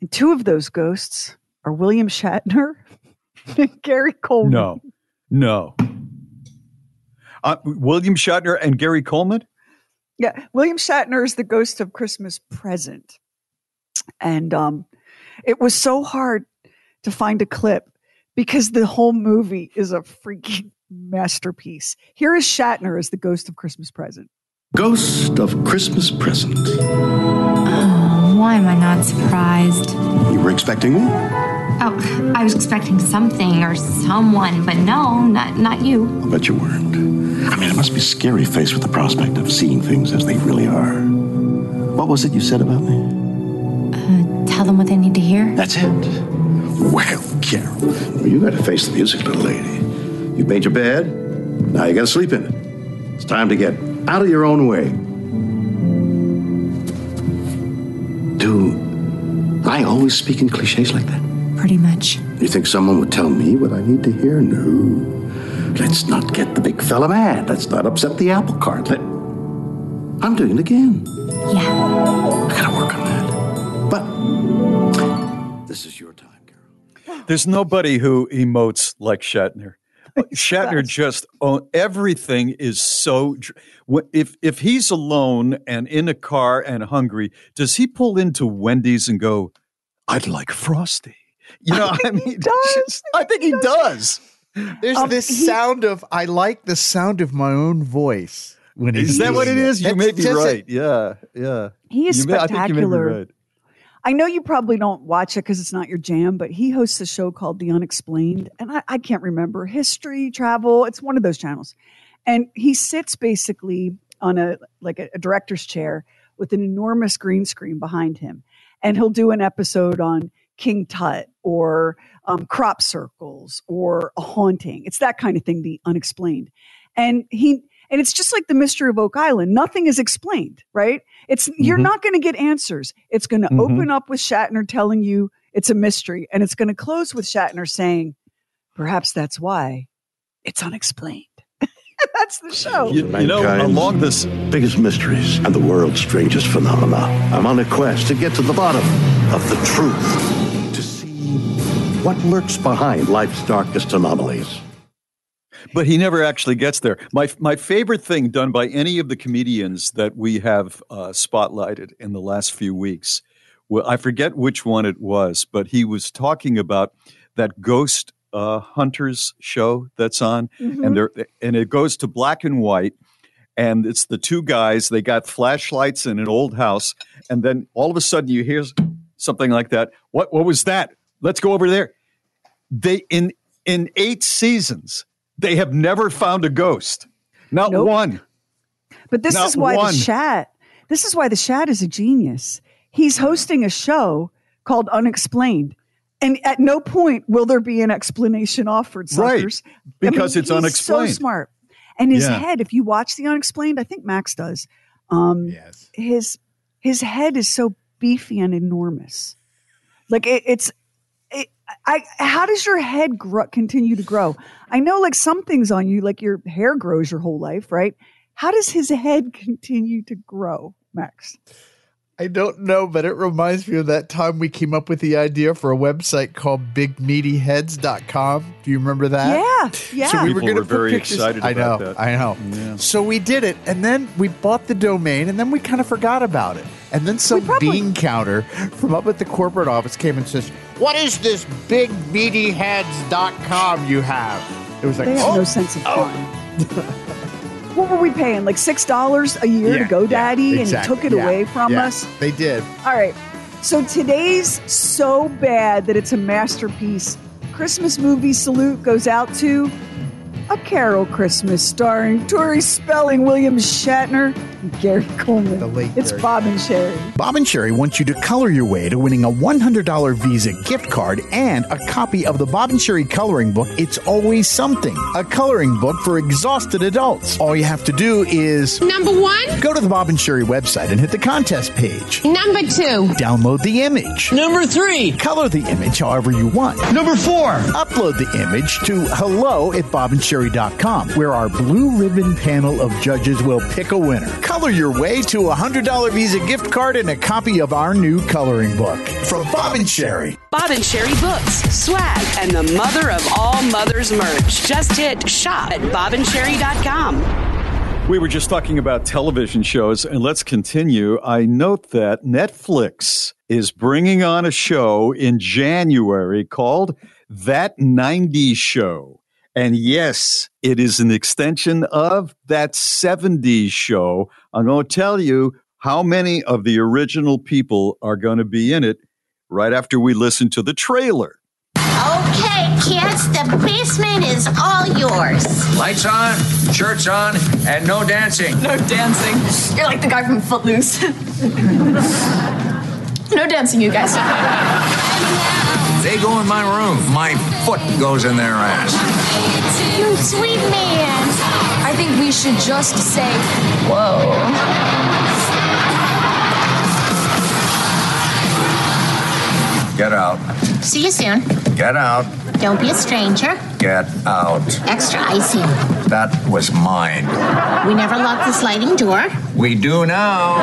And two of those ghosts are William Shatner and Gary Coleman. No, no. Uh, William Shatner and Gary Coleman. Yeah, William Shatner is the ghost of Christmas present. And um, it was so hard to find a clip because the whole movie is a freaking masterpiece. Here is Shatner as the ghost of Christmas present. Ghost of Christmas Present. Oh, why am I not surprised? You were expecting me? Oh, I was expecting something or someone, but no, not not you. I'll bet you weren't. I mean, it must be scary faced with the prospect of seeing things as they really are. What was it you said about me? Uh, Tell them what they need to hear. That's it. Well, Carol, you got to face the music, little lady. You made your bed. Now you got to sleep in it. It's time to get out of your own way. Do I I always speak in cliches like that? Pretty much. You think someone would tell me what I need to hear? No. Let's not get the big fella mad. Let's not upset the apple cart. Let... I'm doing it again. Yeah. I gotta work on that. But this is your time. Carol. There's nobody who emotes like Shatner. Shatner just oh, everything is so. If if he's alone and in a car and hungry, does he pull into Wendy's and go, "I'd like frosty"? You know, I mean, just- I think he does. There's Um, this he- sound of I like the sound of my own voice when he's Is that what it is? You may be just a- right. Yeah, yeah. He is You may- I think you may be spectacular. right. I know you probably don't watch it because it's not your jam, but he hosts a show called The Unexplained, and I, I can't remember history, travel. It's one of those channels, and he sits basically on a like a, a director's chair with an enormous green screen behind him, and he'll do an episode on King Tut or um, crop circles or a haunting. It's that kind of thing. The Unexplained, and he and it's just like the mystery of Oak Island. Nothing is explained, right? It's you're Mhm. not going to get answers. It's going to Mhm. open up with Shatner telling you it's a mystery, and it's going to close with Shatner saying, "Perhaps that's why it's unexplained." that's the show. You, you know, along this biggest mysteries and the world's strangest phenomena, I'm on a quest to get to the bottom of the truth, to see what lurks behind life's darkest anomalies. but he never actually gets there. My my favorite thing done by any of the comedians that we have uh, spotlighted in the last few weeks, well, I forget which one it was, but he was talking about that ghost uh, hunters show that's on, Mhm. and there and it goes to black and white. And it's the two guys. They got flashlights in an old house, and then all of a sudden you hear something like that. What? What was that? Let's go over there. They in in eight seasons they have never found a ghost. Not one. But this Not is why one. the Shat. This is why the Shat is a genius. He's hosting a show called Unexplained, and at no point will there be an explanation offered. Right, Suckers. because it's he's unexplained. So smart, and his Yeah. head. If you watch the Unexplained, I think Max does. Um, yes. His his head is so beefy and enormous. Like it, it's. I, how does your head grow, continue to grow? I know, like some things on you, like your hair grows your whole life, right? How does his head continue to grow, Max? I don't know, but it reminds me of that time we came up with the idea for a website called bigmeatyheads.com. Do you remember that? Yeah, yeah. So we were People going to were very excited I know, that. I know. So we did it, and then we bought the domain, and then we kind of forgot about it. And then some bean counter from up at the corporate office came and says, "What is this bigmeatyheads.com you have?" It was like, They have "Oh, no sense of oh. fun. what were we paying? Like six dollars a year Yeah, to GoDaddy, and exactly, he took it yeah, away from yeah, us. They did. All right. So today's so bad that it's a masterpiece. Christmas movie salute goes out to A Carol Christmas starring Tori Spelling, William Shatner, and Gary Coleman. The late it's Gary. Bob and Sheri. Bob and Sheri wants you to color your way to winning a $100 Visa gift card and a copy of the Bob and Sheri coloring book, It's Always Something, a coloring book for exhausted adults. All you have to do is Number one. go to the Bob and Sheri website and hit the contest page. Number two. Download the image. Number three. Color the image however you want. Number four. Upload the image to hello at bobandsheri.com, where our blue ribbon panel of judges will pick a winner. Color your way to a $100 Visa gift card and a copy of our new coloring book from Bob and Sheri. Bob and Sheri Books, swag, and the mother of all mothers merch. Just hit shop at bobandsheri.com. We were just talking about television shows, and let's continue. I note that Netflix is bringing on a show in January called That 90s Show. And yes, it is an extension of that 70s show. I'm going to tell you how many of the original people are going to be in it right after we listen to the trailer. Okay, kids, the basement is all yours. Lights on, shirts on, and no dancing. No dancing. You're like the guy from Footloose. no dancing, you guys. They go in my room. My foot goes in their ass. You sweet man. I think we should just say, whoa. Get out. See you soon. Get out. Don't be a stranger. Get out. Extra icing. That was mine. We never locked the sliding door. We do now.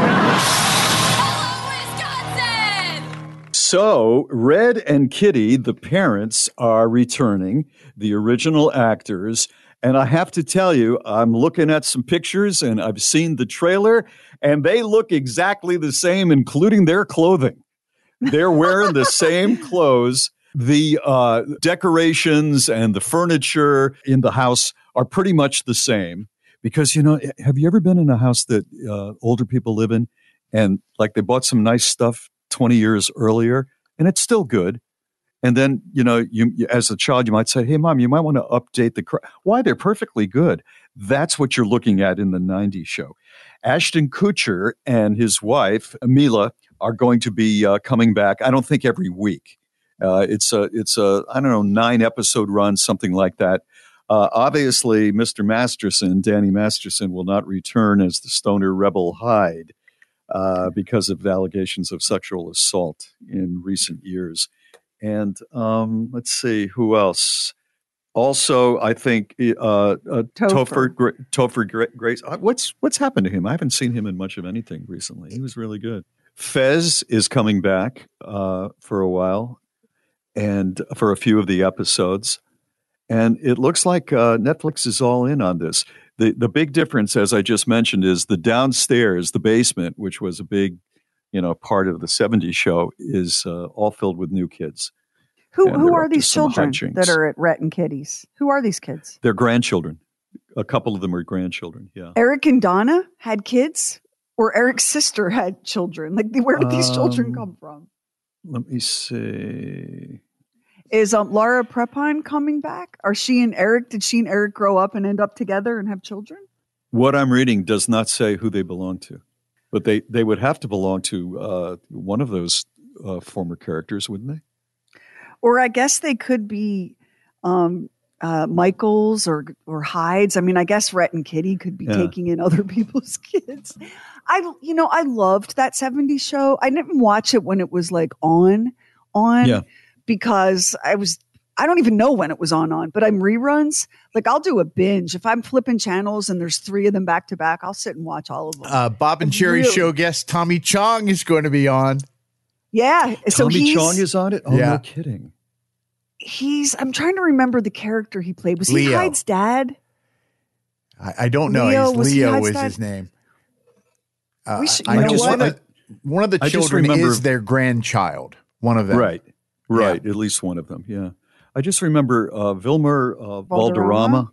So, Red and Kitty, the parents, are returning, the original actors. And I have to tell you, I'm looking at some pictures and I've seen the trailer, and they look exactly the same, including their clothing. They're wearing the same clothes. The uh, decorations and the furniture in the house are pretty much the same. Because, you know, have you ever been in a house that uh, older people live in and like they bought some nice stuff 20 years earlier and it's still good? And then, you know, you as a child, you might say, "Hey, mom, you might want to update the." Cr-. Why they're perfectly good. That's what you're looking at in the '90s show. Ashton Kutcher and his wife Mila are going to be uh, coming back. I don't think every week. Uh, it's a it's a I don't know nine episode run, something like that. Uh, obviously, Mr. Masterson, Danny Masterson, will not return as the stoner rebel Hyde uh, because of allegations of sexual assault in recent years. And um, let's see who else. Also, I think uh, uh, Topher Gra- Topher Gra- Grace. uh, What's what's happened to him? I haven't seen him in much of anything recently. He was really good. Fez is coming back uh, for a while, and for a few of the episodes. And it looks like uh, Netflix is all in on this. The the big difference, as I just mentioned, is the downstairs, the basement, which was a big, you know, part of the '70s show, is uh, all filled with new kids. Who And who are these children that are at Red and Kitty's? Who are these kids? They're grandchildren. A couple of them are grandchildren. Yeah. Eric and Donna had kids, or Eric's sister had children. Like, where did these children Um, come from? Let me see. Is um, Laura Prepon coming back? Are she and Eric? Did she and Eric grow up and end up together and have children? What I'm reading does not say who they belong to, but they they would have to belong to uh, one of those uh, former characters, wouldn't they? Or I guess they could be um, uh, Michaels or or Hydes. I mean, I guess Red and Kitty could be Yeah. taking in other people's kids. I you know I loved that '70s show. I didn't watch it when it was like on on Yeah. Because I was. I don't even know when it was on on, but I'm reruns. Like I'll do a binge if I'm flipping channels and there's three of them back to back. I'll sit and watch all of them. Uh, Bob and Sheri Really? show guest Tommy Chong is going to be on. Yeah, so Tommy he's, Chong is on it. Oh, Yeah. no kidding. he's. I'm trying to remember the character he played. Was he Hyde's dad? I, I don't know. Leo, He's was he Leo is dad? his name. Uh, We should- I you know know one, what? of, one of the I children remember- is their grandchild. One of them. Right, right. At least one of them. Yeah. I just remember uh, Vilmer uh, Valderrama,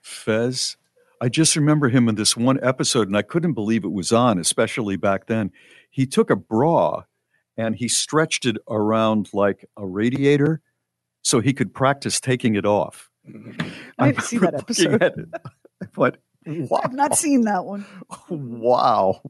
Fez. I just remember him in this one episode, and I couldn't believe it was on, especially back then. He took a bra and he stretched it around like a radiator so he could practice taking it off. I didn't see that episode. I thought, I've not seen that one. wow.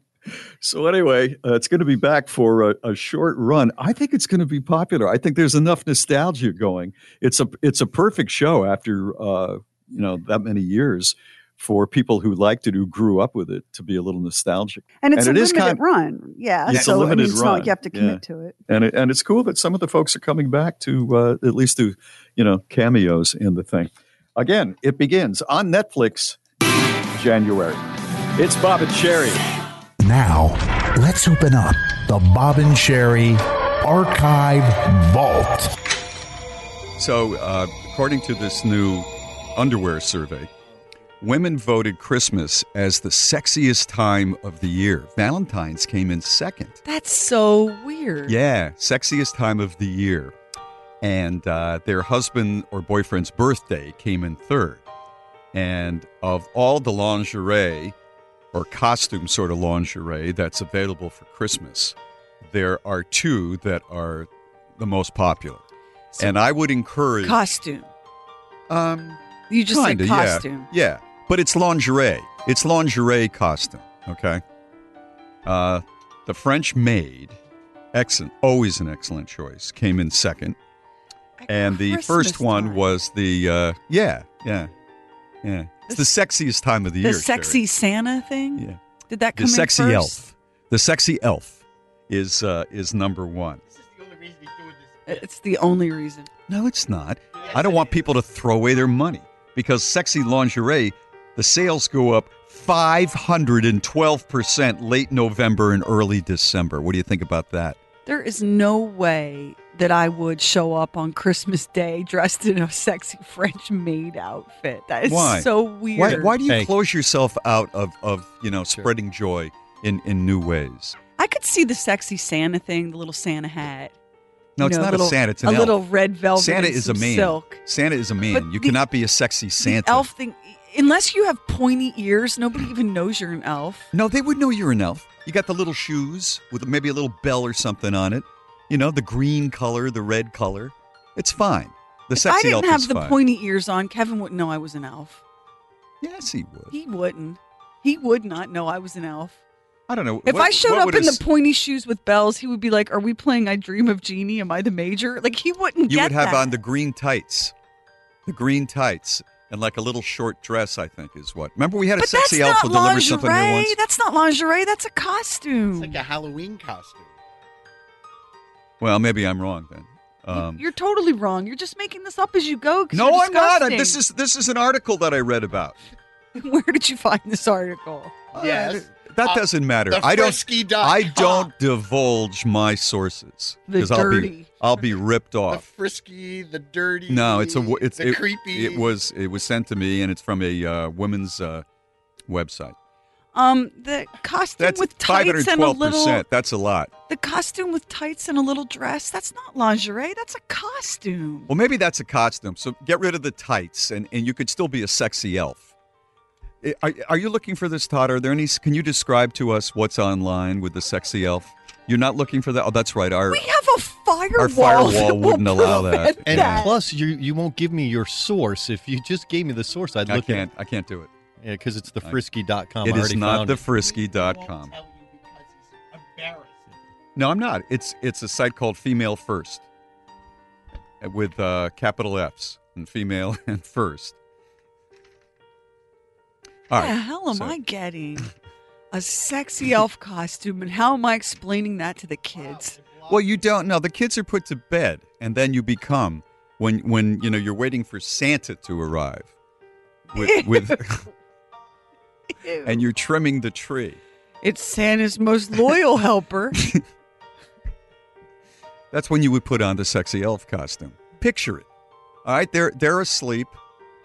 So anyway, uh, it's going to be back for a, a short run. I think it's going to be popular. I think there's enough nostalgia going. It's a it's a perfect show after uh, you know that many years for people who liked it, who grew up with it, to be a little nostalgic. And it's it a is limited kind- run. Yeah. It's so a I mean, limited it's run. you have to commit Yeah. to it. and it, and it's cool that some of the folks are coming back to uh, at least do you know cameos in the thing. Again, it begins on Netflix January. It's Bob and Sheri. Now, let's open up the Bob and Sheri Archive Vault. So, uh, according to this new underwear survey, women voted Christmas as the sexiest time of the year. Valentine's came in second. That's so weird. Yeah, sexiest time of the year. And uh, their husband or boyfriend's birthday came in third. And of all the lingerie or costume sort of lingerie that's available for Christmas, there are two that are the most popular. and I would encourage Costume. Um, You just Kinda, said yeah. costume. Yeah, but it's lingerie. It's lingerie costume. Okay. Uh, the French maid, excellent, always an excellent choice. Came in second, and the first one time. was the uh, yeah, yeah, yeah. It's the, sexiest time of the, The year. The sexy Sheri. Santa thing? Yeah. Did that The come in sexy first? elf. The sexy elf is uh, is number one. It's the only reason. No, it's not. I don't want people to throw away their money because sexy lingerie, the sales go up 512% late November and early December. What do you think about that? There is no way that I would show up on Christmas Day dressed in a sexy French maid outfit. That is Why? so weird. Why, why do you close yourself out of, of you know, spreading joy in, in new ways? I could see the sexy Santa thing, the little Santa hat. No, You it's know, not little- a Santa. It's an a elf. little red velvet. Santa and is a some man. Silk. Santa is a man. But you the- cannot be a sexy Santa. The elf thing, unless you have pointy ears, nobody even knows you're an elf. No, they would know you're an elf. You got the little shoes with maybe a little bell or something on it. You know, the green color, the red color. It's fine. The sexy If sexy I didn't elf have is the fine. pointy ears on, Kevin wouldn't know I was an elf. Yes, he would. He wouldn't. He would not know I was an elf. I don't know. If What- I showed up in a the pointy shoes with bells, he would be like, "Are we playing I Dream of Jeannie? Am I the major?" Like he wouldn't you get would have that. on the green tights, the green tights, and like a little short dress. I think is what. Remember, we had a but sexy elf who delivered lingerie. something here once. That's not lingerie. That's a costume. It's like a Halloween costume. Well, maybe I'm wrong then. Um, You're totally wrong. You're just making this up as you go. no, I'm not. disgusting. This is this is an article that I read about. Where did you find this article? Yes. That Uh, doesn't matter. the I don't. frisky.com. I don't divulge my sources because I'll be. I'll be ripped off. The frisky, the dirty. No, it's a it's the it, creepy. It was it was sent to me, and it's from a uh, women's uh, website. Um, the costume That's with tights and a little. That's a lot. The costume with tights and a little dress. That's not lingerie. That's a costume. Well, maybe that's a costume. So get rid of the tights, and, and you could still be a sexy elf. Are, are you looking for this, Todd? Are there any? Can you describe to us what's online with the sexy elf? You're not looking for that. Oh, that's right. Our We have a firewall. our firewall wouldn't allow that. And that. plus, you you won't give me your source. If you just gave me the source, I'd look. I can't. at I can't do it. Yeah, because it's the frisky.com. It I not found the it. frisky.com. No, I'm not. It's it's a site called Female First with uh, capital F's and female and first. All What the hell am so- I getting? A sexy elf costume, and how am I explaining that to the kids? Well, you don't know. The kids are put to bed, and then you become when when you know you're waiting for Santa to arrive with with, and you're trimming the tree. It's Santa's most loyal helper. That's when you would put on the sexy elf costume. Picture it. All right, they're they're asleep,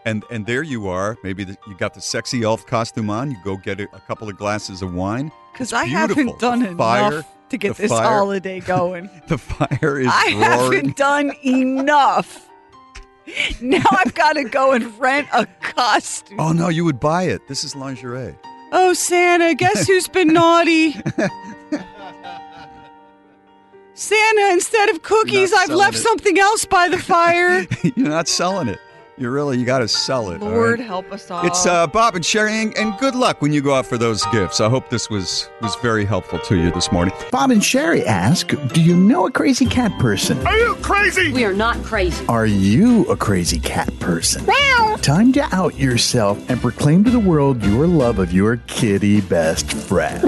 and and there you are. Maybe the, you got the sexy elf costume on. You go get a, a couple of glasses of wine. Because I haven't done The fire- enough to get this fire- holiday going. The fire is I roaring. haven't done enough. Now I've got to go and rent a costume. Oh no, you would buy it. This is lingerie. Oh, Santa, guess who's been naughty? Santa, instead of cookies, I've left it. something else by the fire. You're not selling it. You really you got to sell it. Lord, right? help us all. It's uh, Bob and Sheri, and, and good luck when you go out for those gifts. I hope this was was very helpful to you this morning. Bob and Sheri ask, Do you know a crazy cat person? Are you crazy? We are not crazy. Are you a crazy cat person? Well, time to out yourself and proclaim to the world your love of your kitty best friend.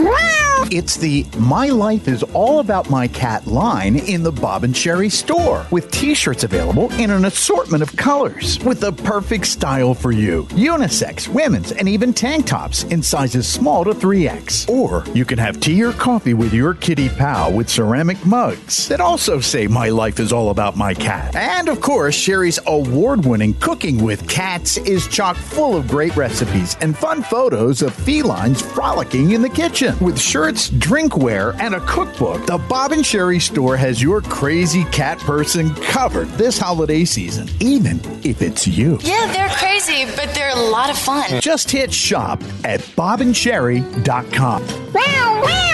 It's the My Life is All About My Cat line in the Bob and Sheri store with t shirts available in an assortment of colors with the perfect style for you. Unisex, women's, and even tank tops in sizes small to 3X. Or you can have tea or coffee with your kitty pal with ceramic mugs that also say My Life is All About My Cat. And of course, Sheri's award winning Cooking with Cats is chock full of great recipes and fun photos of felines frolicking in the kitchen. With shirts, drinkware, and a cookbook, the Bob and Sheri store has your crazy cat person covered this holiday season, even if it's you. Yeah, they're crazy, but they're a lot of fun. Just hit shop at bobandsheri.com.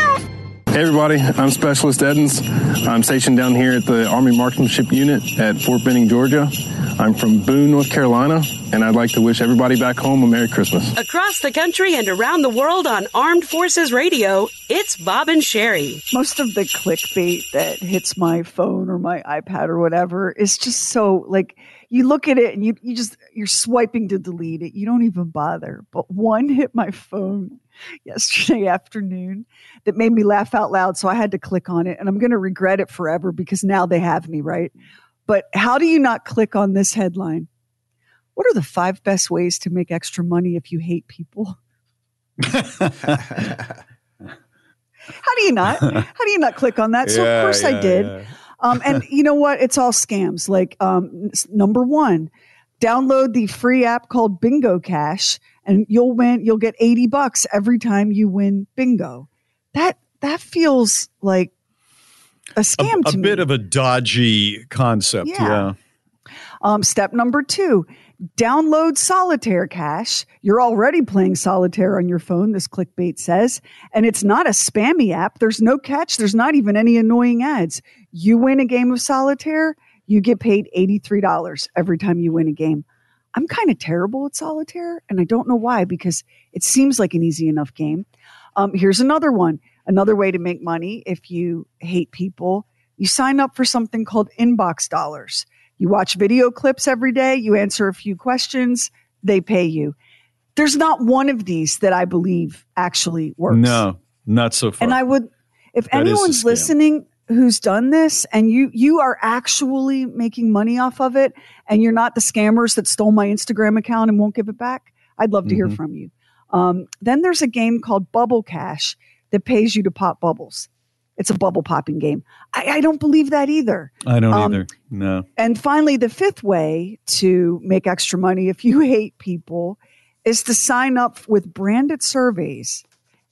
Hey everybody, I'm Specialist Edens. I'm stationed down here at the Army Marksmanship Unit at Fort Benning, Georgia. I'm from Boone, North Carolina, and I'd like to wish everybody back home a Merry Christmas. Across the country and around the world on Armed Forces Radio, it's Bob and Sheri. Most of the clickbait that hits my phone or my iPad or whatever is just so like you look at it and you you just you're swiping to delete it. You don't even bother. But one hit my phone yesterday afternoon that made me laugh out loud. So I had to click on it and I'm going to regret it forever because now they have me, right? But how do you not click on this headline? What are the five best ways to make extra money if you hate people? How do you not? How do you not click on that? So Yeah, of course I did. yeah. Um, and you know what? It's all scams. Like um, number one, download the free app called Bingo Cash, and you'll win. You'll get eighty bucks every time you win bingo. That that feels like a scam a to me. A bit of a dodgy concept. Yeah. Yeah. Um, step number two, download Solitaire Cash. You're already playing Solitaire on your phone, this clickbait says, and it's not a spammy app. There's no catch. There's not even any annoying ads. You win a game of Solitaire, you get paid $83 every time you win a game. I'm kind of terrible at Solitaire, and I don't know why because it seems like an easy enough game. Um, here's another one. Another way to make money if you hate people, you sign up for something called inbox dollars. You watch video clips every day, you answer a few questions, they pay you. There's not one of these that I believe actually works. No, not so far. And I would, if That anyone's listening who's done this and you you are actually making money off of it and you're not the scammers that stole my Instagram account and won't give it back, I'd love to hear Mhm. from you. Um, then there's a game called Bubble Cash that pays you to pop bubbles. It's a bubble popping game. I, I don't believe that either. I don't Um, either. No. And finally, the fifth way to make extra money if you hate people is to sign up with branded surveys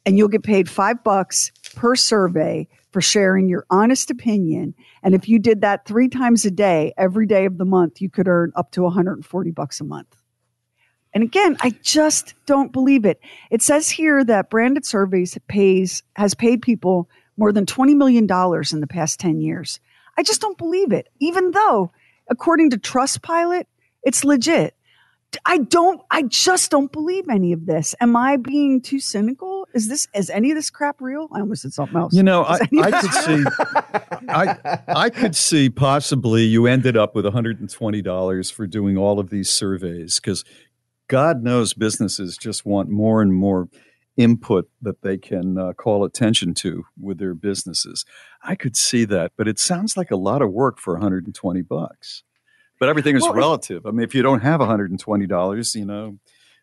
and you'll get paid five bucks per survey for sharing your honest opinion. And if you did that three times a day, every day of the month, you could earn up to 140 bucks a month. And again, I just don't believe it. It says here that branded surveys pays has paid people more than 20 million dollars in the past 10 years. I just don't believe it. Even though according to Trustpilot, it's legit. I don't I just don't believe any of this. Am I being too cynical? Is this is any of this crap real? I almost said something else. You know, Is I, I could see, I, I could see possibly you ended up with $120 for doing all of these surveys because God knows businesses just want more and more input that they can uh, call attention to with their businesses. I could see that, but it sounds like a lot of work for 120 bucks. But everything is Well, relative. I mean, if you don't have $120, you know,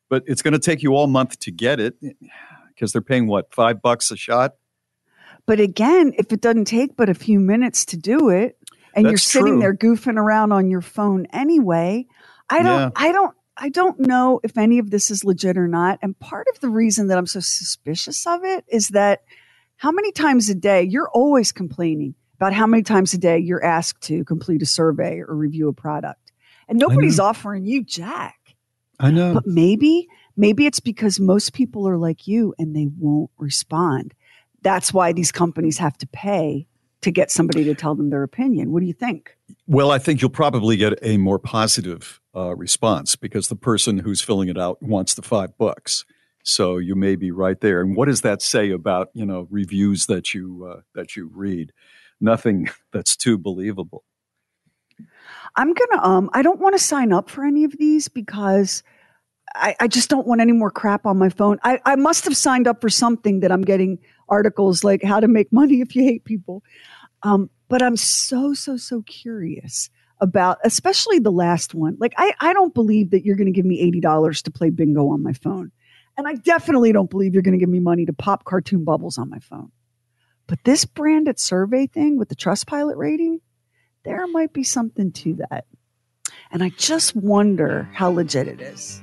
but it's going to take you all month to get it because they're paying what, five bucks a shot? But again, if it doesn't take but a few minutes to do it and you're sitting true. there goofing around on your phone anyway, I don't Yeah. I don't I don't know if any of this is legit or not. And part of the reason that I'm so suspicious of it is that how many times a day you're always complaining about how many times a day you're asked to complete a survey or review a product. And nobody's offering you jack. I know. But maybe, maybe it's because most people are like you and they won't respond. That's why these companies have to pay to get somebody to tell them their opinion. What do you think? Well, I think you'll probably get a more positive uh, response because the person who's filling it out wants the five bucks. So you may be right there. And what does that say about you know reviews that you uh, that you read? Nothing that's too believable. I'm gonna um I don't want to sign up for any of these because I, I just don't want any more crap on my phone. I, I must have signed up for something that I'm getting articles like how to make money if you hate people. Um, but I'm so, so, so curious about especially the last one. Like I, I don't believe that you're gonna give me $80 to play bingo on my phone. And I definitely don't believe you're gonna give me money to pop cartoon bubbles on my phone. But this branded survey thing with the Trustpilot rating, there might be something to that. And I just wonder how legit it is.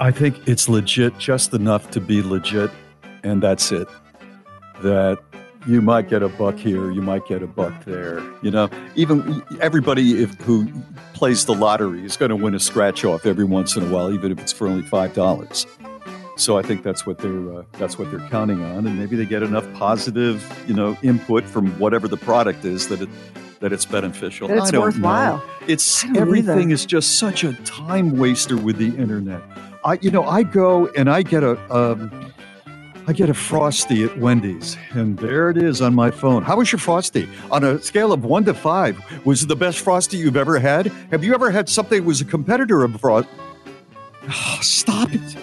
I think it's legit just enough to be legit, and that's it. That you might get a buck here, you might get a buck there. You know, even everybody if, who plays the lottery is going to win a scratch off every once in a while, even if it's for only five dollars. So I think that's what they're uh, that's what they're counting on, and maybe they get enough positive, you know, input from whatever the product is that it that it's beneficial. That it's I don't worthwhile. Know. It's everything either. is just such a time waster with the internet. I, you know, I go and I get a, um, I get a Frosty at Wendy's, and there it is on my phone. How was your Frosty? On a scale of one to five, was it the best Frosty you've ever had? Have you ever had something that was a competitor of Frost? Oh, stop it.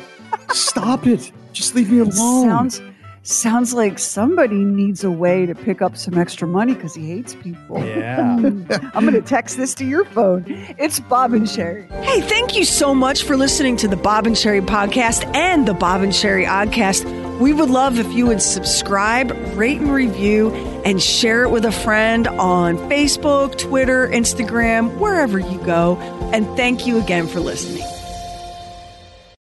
Stop it. Just leave me alone. Sounds sounds like somebody needs a way to pick up some extra money because he hates people. Yeah. I'm going to text this to your phone. It's Bob and Sheri. Hey, thank you so much for listening to the Bob and Sheri podcast and the Bob and Sheri Oddcast. We would love if you would subscribe, rate and review, and share it with a friend on Facebook, Twitter, Instagram, wherever you go. And thank you again for listening.